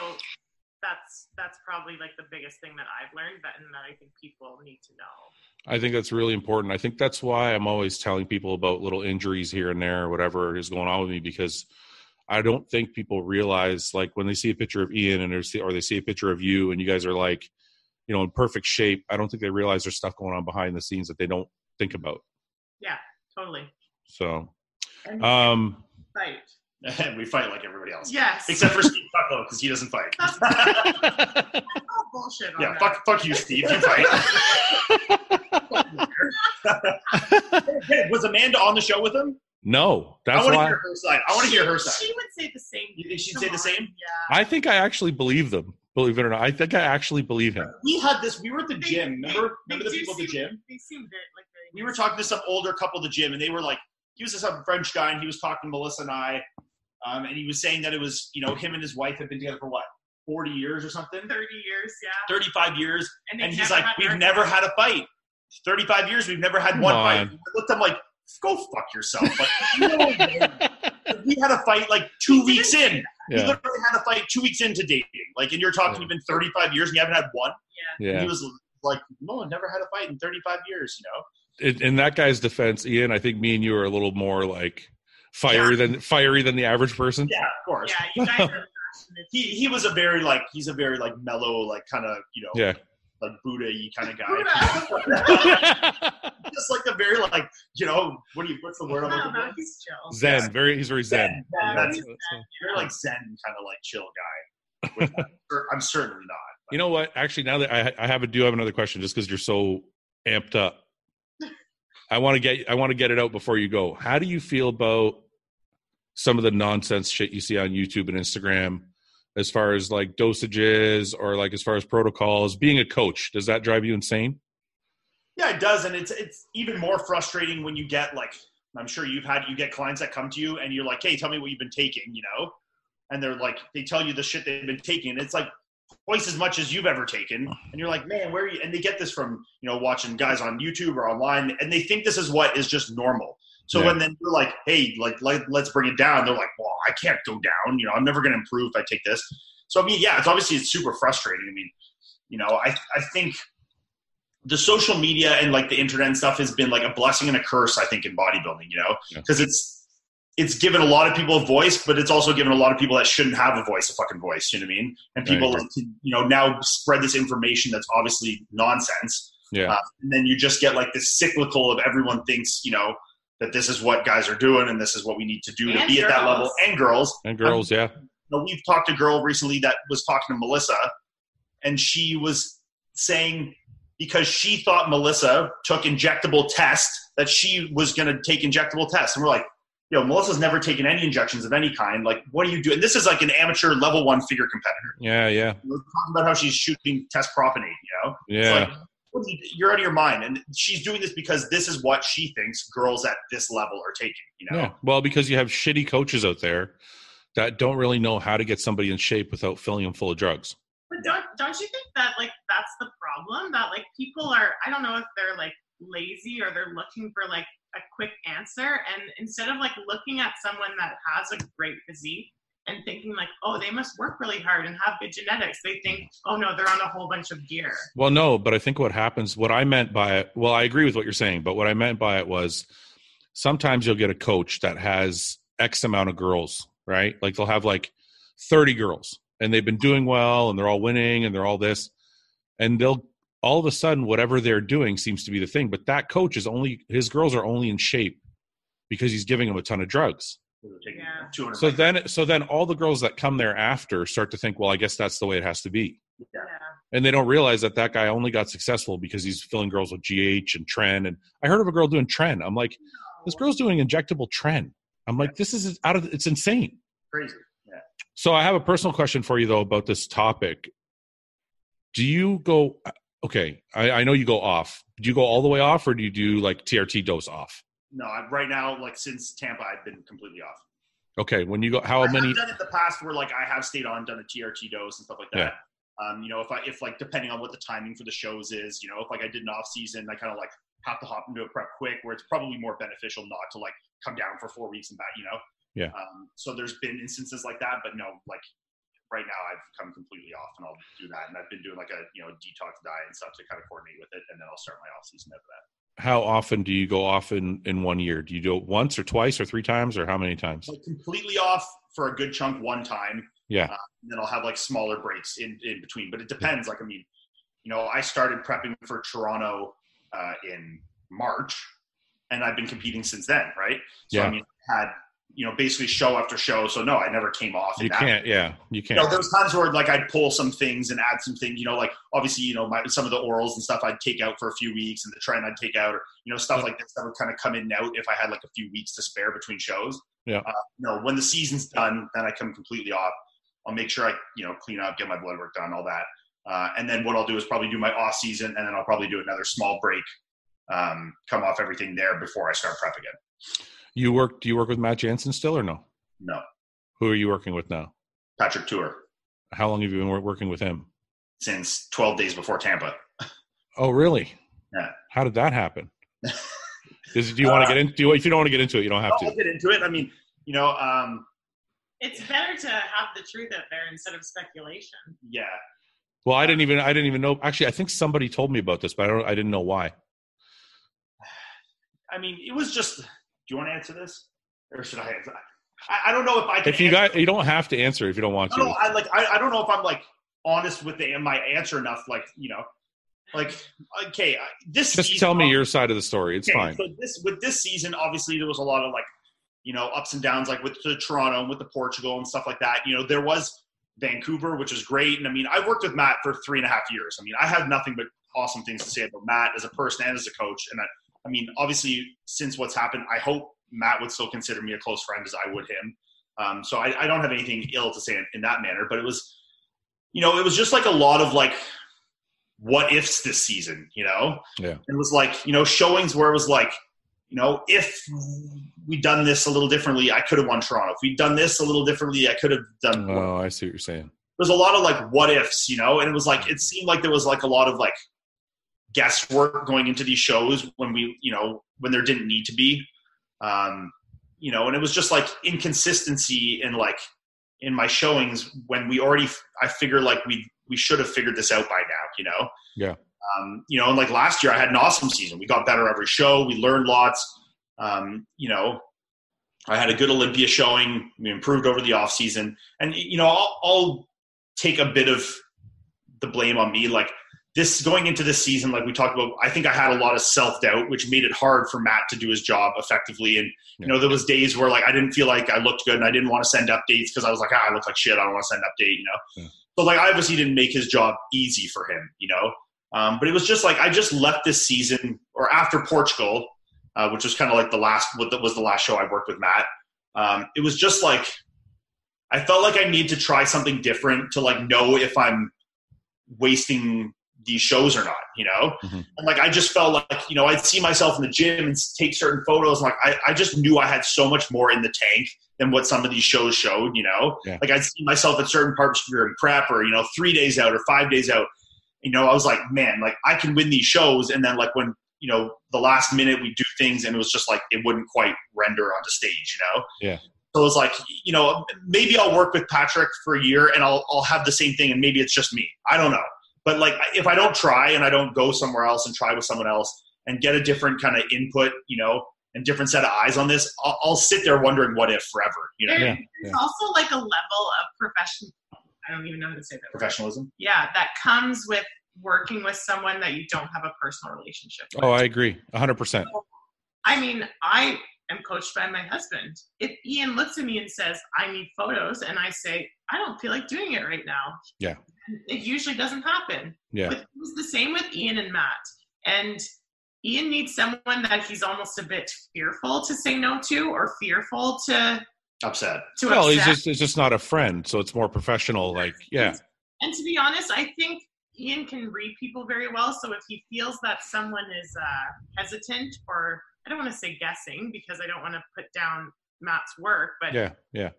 that's that's probably like the biggest thing that I've learned that and that I think people need to know. I think that's really important. I think that's why I'm always telling people about little injuries here and there, or whatever is going on with me, because I don't think people realize, like, when they see a picture of Ian and or they see a picture of you, and you guys are like, you know, in perfect shape. I don't think they realize there's stuff going on behind the scenes that they don't think about. Yeah, totally. So, um, fight. And [laughs] we fight like everybody else, Yes. except for Steve Kuclo because he doesn't fight. [laughs] Oh, bullshit on yeah, that. fuck, fuck you, Steve. You fight. [laughs] Hey, was Amanda on the show with him? no, that's I want to why hear her side. I want to hear her side. She would say the same. You think she'd Come say the same? Yeah. I think I actually believe them. Believe it or not, I think I actually believe him. We had this. We were at the They- gym. they- Remember? they Remember the do people at the gym? They seem very like very. We were talking to some older couple at the gym, and they were like, he was this French guy, and he was talking to Melissa and I, um, and he was saying that it was, you know, him and his wife had been together for what, 40 years or something, 30 years, yeah. 35 years, And, and he's like, we've never argument. had a fight. 35 years, we've never had Come one on. fight. I looked at him like, go fuck yourself. Like, you know, we had a fight like two He weeks in. that. We literally had a fight two weeks into dating. Like, and you're talking, Yeah. you've been 35 years and you haven't had one. Yeah. And yeah. he was like, no, I never had a fight in 35 years, you know? In, in that guy's defense, Ian, I think me and you are a little more like fiery than fiery than the average person. Yeah, of course. Yeah, you guys are passionate. [laughs] He, he was a very, like, he's a very, like, mellow, like, kind of, you know, Yeah. like Buddha-y kind of guy. Buddha. [laughs] Just like a very, like, you know, what do you, what's the word I'm looking for? he's chill. zen, very. He's very zen. Yeah, that's he's zen, Very yeah. like Zen kind of like chill guy. I'm- [laughs] I'm certainly not. You know what? Actually, now that I, I have a, do have another question, just because you're so amped up, I want to get I want to get it out before you go. How do you feel about some of the nonsense shit you see on YouTube and Instagram, as far as like dosages or like as far as protocols? Being a coach, does that drive you insane? Yeah, it does, and it's it's even more frustrating when you get like I'm sure you've had you get clients that come to you and you're like, hey, tell me what you've been taking, you know, and they're like they tell you the shit they've been taking. And it's like twice as much as you've ever taken, and you're like, man, where are you? And they get this from you know watching guys on YouTube or online, and they think this is what is just normal. So Yeah. when then you're like, hey, like, like let's bring it down, they're like, well, I can't go down. You know, I'm never going to improve if I take this. So I mean, yeah, it's obviously it's super frustrating. I mean, you know, I I think the social media and like the internet and stuff has been like a blessing and a curse. I think in bodybuilding, you know, Yeah. because it's it's given a lot of people a voice, but it's also given a lot of people that shouldn't have a voice a fucking voice. You know what I mean? And people, can, you know, now spread this information that's obviously nonsense. Yeah, Uh, and then you just get like this cyclical of everyone thinks, you know, that this is what guys are doing and this is what we need to do to And be at that level. And girls, and girls, yeah, you know, we've talked to a girl recently that was talking to Melissa, and she was saying because she thought Melissa took injectable tests that she was going to take injectable tests, and we're like, yo, Melissa's never taken any injections of any kind. Like, what are you doing? This is like an amateur level one figure competitor. yeah, yeah, We're talking about how she's shooting test propionate, you know? It's yeah. Like, you, you're out of your mind, and she's doing this because this is what she thinks girls at this level are taking. You know, Yeah. Well, because you have shitty coaches out there that don't really know how to get somebody in shape without filling them full of drugs. But don't don't you think that like that's the problem? That like people are I don't know if they're like lazy or they're looking for like a quick answer and instead of like looking at someone that has a great physique and thinking like, oh, they must work really hard and have good genetics, they think, oh no, they're on a whole bunch of gear. Well, no, but I think what happens, what I meant by it, well, I agree with what you're saying, but what I meant by it was sometimes you'll get a coach that has X amount of girls, right? Like they'll have like 30 girls and they've been doing well and they're all winning and they're all this. And they'll all of a sudden, whatever they're doing seems to be the thing. But that coach is only, his girls are only in shape because he's giving them a ton of drugs. Yeah. 200 So then, so then all the girls that come there after start to think, well, I guess that's the way it has to be. Yeah. Yeah. and they don't realize that that guy only got successful because he's filling girls with GH and Tren. And I heard of a girl doing Tren. I'm like, this girl's doing injectable Tren. I'm like, this is out of it's insane. crazy. Yeah. So I have a personal question for you though about this topic. Do you go? Okay, I, I know you go off. Do you go all the way off, or do you do like TRT dose off? No, I, right now, like since Tampa, I've been completely off. Okay, when you go, how I've many? done it in the past where like I have stayed on, done a TRT dose and stuff like that. Yeah. Um, you know, if I if like depending on what the timing for the shows is, you know, if like I did an off season, I kind of like have to hop into a prep quick, where it's probably more beneficial not to like come down for four weeks and back, you know. Yeah. Um, so there's been instances like that, but no, like right now I've come completely off, and I'll do that, and I've been doing like a you know detox diet and stuff to kind of coordinate with it, and then I'll start my off season after that. How often do you go off in in one year? Do you do it once or twice or three times or how many times? So completely off for a good chunk one time. Yeah. Uh, and then I'll have like smaller breaks in, in between. But it depends. Like, I mean, you know, I started prepping for Toronto uh, in March and I've been competing since then, right? So, Yeah. I mean, I had, you know, basically show after show. So, no, I never came off. You can't. Yeah, you You can't. know, there was times where like I'd pull some things and add some things, you know, like obviously, you know, my, some of the orals and stuff I'd take out for a few weeks and the Tren I'd take out or, you know, stuff like this that would kind of come in and out if I had like a few weeks to spare between shows. Yeah. Uh, no, when the season's done, then I come completely off. I'll make sure I, you know, clean up, get my blood work done, all that. Uh, and then what I'll do is probably do my off season and then I'll probably do another small break, um, come off everything there before I start prep again. You work? Do you work with Matt Jansen still or no? No, Who are you working with now? Patrick Tuor. How long have you been working with him? since 12 days before Tampa. [laughs] Oh, really? Yeah. How did that happen? [laughs] Does, do you want to get into? Do if you don't want to get into it, you don't have I'll to. get into it. I mean, you know, um, It's better to have the truth out there instead of speculation. yeah. Well, I didn't even. I didn't even know. Actually, I think somebody told me about this, but I don't. I didn't know why. I mean, it was just. Do you want to answer this, or should I answer? I, I don't know if I can. If you answer- got, you don't have to answer if you don't want I don't to. know, I like. I, I don't know if I'm like honest with the, my answer enough. Like, you know, like okay, uh, this. Just season- tell me your side of the story. It's Okay, fine. So this with this season, obviously there was a lot of like, you know, ups and downs, like with the Toronto and with the Portugal and stuff like that. You know, there was Vancouver, which was great, and I mean, I worked with Matt for three and a half years. I mean, I have nothing but awesome things to say about Matt as a person and as a coach. And I, I mean, obviously, since what's happened, I hope Matt would still consider me a close friend as I would him. Um, so I, I don't have anything ill to say in, in that manner, but it was, you know, it was just like a lot of like what ifs this season, you know? Yeah. It was like, you know, showings where it was like, you know, if we'd done this a little differently, I could have won Toronto. If we'd done this a little differently, I could have done. Oh, I see what you're saying. There's a lot of like what ifs, you know, and it was like it seemed like there was like a lot of like guesswork going into these shows when we, you know, when there didn't need to be, um, you know, and it was just like inconsistency in like in my showings when we already, I figured like we we should have figured this out by now, you know. Yeah. Um, you know, and like last year, I had an awesome season. We got better every show. We learned lots. Um, you know, I had a good Olympia showing. We improved over the off season, and you know, I'll, I'll take a bit of the blame on me. Like this going into this season, like we talked about, I think I had a lot of self doubt, which made it hard for Matt to do his job effectively. And you know, there was days where like I didn't feel like I looked good, and I didn't want to send updates because I was like, ah, I look like shit. I don't want to send an update. You know, Yeah. so like I obviously didn't make his job easy for him. You know, um, but it was just like I just left this season or after Portugal, uh, which was kind of like the last what was the last show I worked with Matt. Um, it was just like I felt like I need to try something different to like know if I'm wasting these shows or not, you know? Mhm. And like I just felt like, you know, I'd see myself in the gym and take certain photos. And like I, I just knew I had so much more in the tank than what some of these shows showed, you know? Yeah. Like I'd see myself at certain parts during prep or, you know, three days out or five days out. You know, I was like, man, like I can win these shows. And then like when, you know, the last minute we do things and it was just like it wouldn't quite render onto stage, you know? Yeah. So it was like, you know, maybe I'll work with Patrick for a year and I'll I'll have the same thing and maybe it's just me. I don't know. But like if I don't try and I don't go somewhere else and try with someone else and get a different kind of input, you know, and different set of eyes on this, I'll, I'll sit there wondering what if forever, you know, There- Yeah, There's yeah. also like a level of profession. I don't even know how to say that. word. professionalism. Yeah, that comes with working with someone that you don't have a personal relationship with. Oh, I agree, hundred percent. I mean, I am coached by my husband. If Ian looks at me and says, I need photos, and I say, I don't feel like doing it right now. Yeah. It usually doesn't happen. Yeah, But it was the same with Ian and Matt. And Ian needs someone that he's almost a bit fearful to say no to or fearful to Upset. to well, upset. he's just it's just not a friend, so it's more professional. Like, yeah, And to be honest, I think Ian can read people very well. So if he feels that someone is uh, hesitant, or I don't want to say guessing because I don't want to put down Matt's work, but yeah, yeah,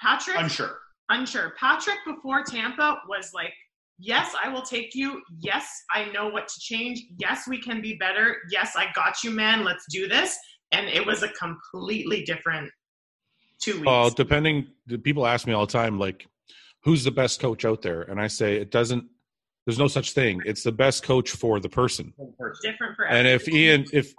Patrick, Unsure. Unsure. Patrick before Tampa was like, yes, I will take you. Yes, I know what to change. Yes, we can be better. Yes, I got you, man. Let's do this. And it was a completely different two weeks. Well, depending, people ask me all the time, like, who's the best coach out there? And I say it doesn't. There's no such thing. It's the best coach for the person. different for And if Ian, if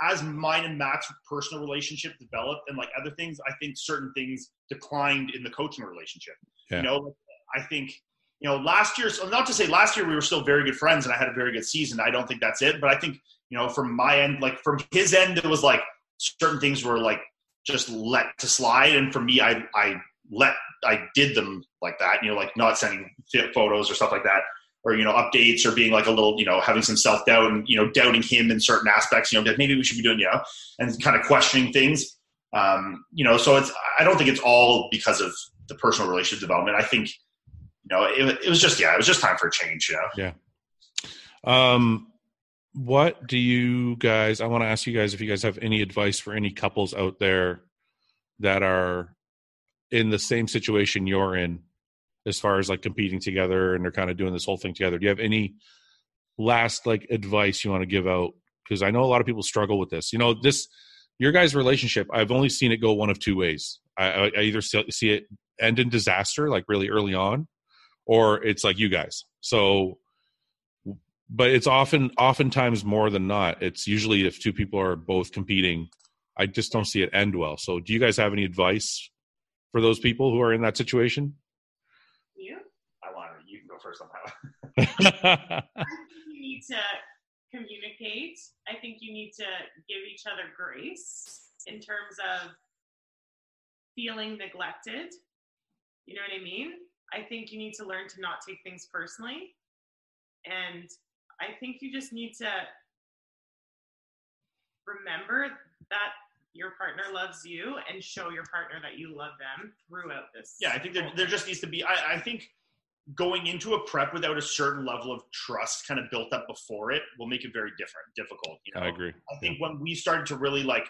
as mine and Matt's personal relationship developed and like other things, I think certain things declined in the coaching relationship. Yeah. You know, I think, you know, last year, so not to say last year we were still very good friends and I had a very good season. I don't think that's it. But I think, you know, from my end, like from his end, it was like certain things were like just let to slide. And for me, I, I let, I did them like that, you know, like not sending photos or stuff like that or you know updates or being like a little you know having some self doubt and you know doubting him in certain aspects you know that maybe we should be doing you know and kind of questioning things. Um you know so it's i don't think it's all because of the personal relationship development. I think you know it, it was just yeah it was just time for a change you know? Yeah. Um, what do you guys? I want to ask you guys if you guys have any advice for any couples out there that are in the same situation you're in, as far as like competing together and they're kind of doing this whole thing together. Do you have any last like advice you want to give out? Because I know a lot of people struggle with this. You know, this your guys' relationship. I've only seen it go one of two ways. I, I either see it end in disaster, like really early on, or it's like you guys. So, but it's often, oftentimes more than not, it's usually if two people are both competing. I just don't see it end well. So, do you guys have any advice for those people who are in that situation? You? I want to. You can go first on. I think you need to communicate. I think you need to give each other grace in terms of feeling neglected. You know what I mean? I think you need to learn to not take things personally. And I think you just need to remember that your partner loves you and show your partner that you love them throughout this. Yeah, I think there, there just needs to be, I, I think going into a prep without a certain level of trust kind of built up before it will make it very different, difficult. You know? I agree. I think when we started to really like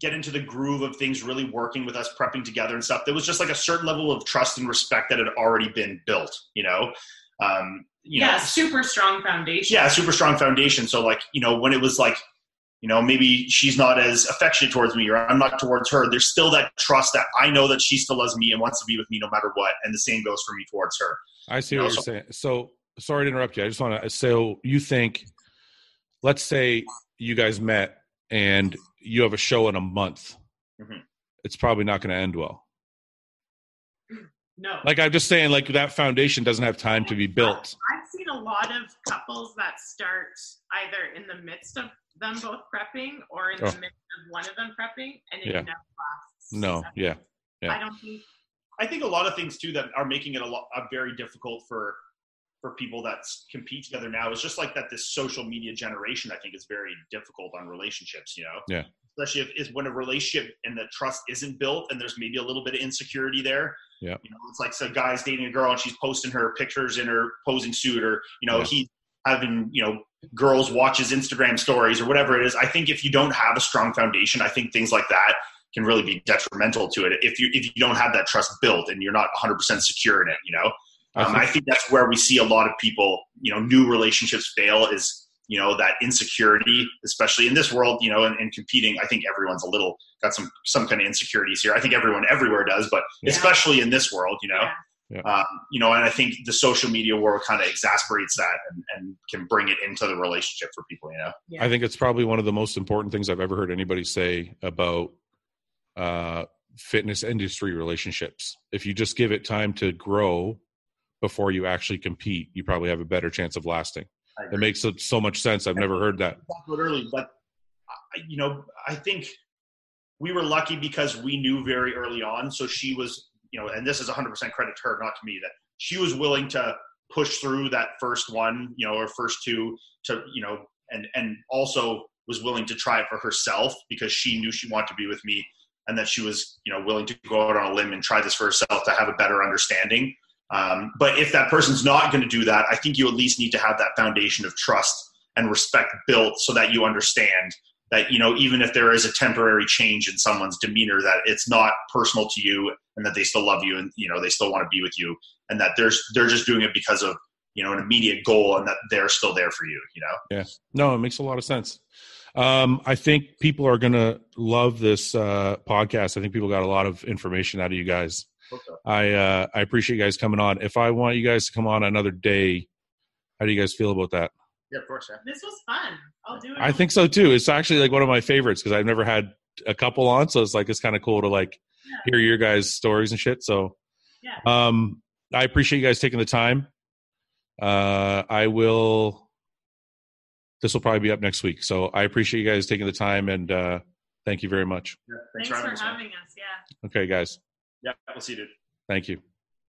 get into the groove of things really working with us prepping together and stuff, there was just like a certain level of trust and respect that had already been built, you know? Um, you yeah, know, super strong foundation. yeah, super strong foundation. So like, you know, when it was like, you know, maybe she's not as affectionate towards me or I'm not towards her, there's still that trust that I know that she still loves me and wants to be with me no matter what. And the same goes for me towards her. I see You what know, you're so- saying. So sorry to interrupt you. I just want to. So you think, let's say you guys met and you have a show in a month. Mhm. It's probably not going to end well. No. Like I'm just saying, like that foundation doesn't have time to be built. I've seen a lot of couples that start either in the midst of them both prepping or in Oh. the midst of one of them prepping, and it Yeah. never lasts. No, yeah, yeah. I don't think. I think a lot of things too that are making it a lot uh, very difficult for for people that compete together now is just like that this social media generation I think is very difficult on relationships, you know. Yeah. Especially if is when a relationship and the trust isn't built and there's maybe a little bit of insecurity there. Yeah. You know, it's like so guy's dating a girl and she's posting her pictures in her posing suit or, you know, Yeah. he having, you know, girls watch his Instagram stories or whatever it is. I think if you don't have a strong foundation, I think things like that can really be detrimental to it if you if you don't have that trust built and you're not 100% secure in it you know um, I think that's where we see a lot of people you know new relationships fail is you know that insecurity especially in this world you know and, and competing i think everyone's a little got some some kind of insecurities here i think everyone everywhere does but Yeah. especially in this world you know Yeah. Yeah. um, you know and i think the social media world kind of exasperates that and, and can bring it into the relationship for people you know Yeah. I think it's probably one of the most important things I've ever heard anybody say about uh, fitness industry relationships. If you just give it time to grow before you actually compete, you probably have a better chance of lasting. It makes so- so much sense. I've never heard that. early, but you know, I think we were lucky because we knew very early on. So she was, you know, and this is 100% credit to her, not to me, that she was willing to push through that first one, you know, or first two to, you know, and and also was willing to try it for herself because she knew she wanted to be with me and that she was, you know, willing to go out on a limb and try this for herself to have a better understanding. Um, but if that person's not going to do that, I think you at least need to have that foundation of trust and respect built so that you understand that you know even if there is a temporary change in someone's demeanor that it's not personal to you and that they still love you and you know they still want to be with you and that there's they're just doing it because of you know an immediate goal and that they're still there for you you know yeah No, it makes a lot of sense. Um, I think people are going to love this uh, podcast. I think people got a lot of information out of you guys. I uh, I appreciate you guys coming on. If I want you guys to come on another day, how do you guys feel about that? yeah of course yeah. This was fun. I'll do it. I think so too. It's actually like one of my favorites because I've never had a couple on, so it's like it's kind of cool to like hear your guys' stories and shit. So, Yeah. um, I appreciate you guys taking the time. Uh, I will. This will probably be up next week, so I appreciate you guys taking the time and uh, thank you very much. yeah Thanks, thanks, for us, having us. Yeah. Okay, guys, yeah we'll see you dude thank you.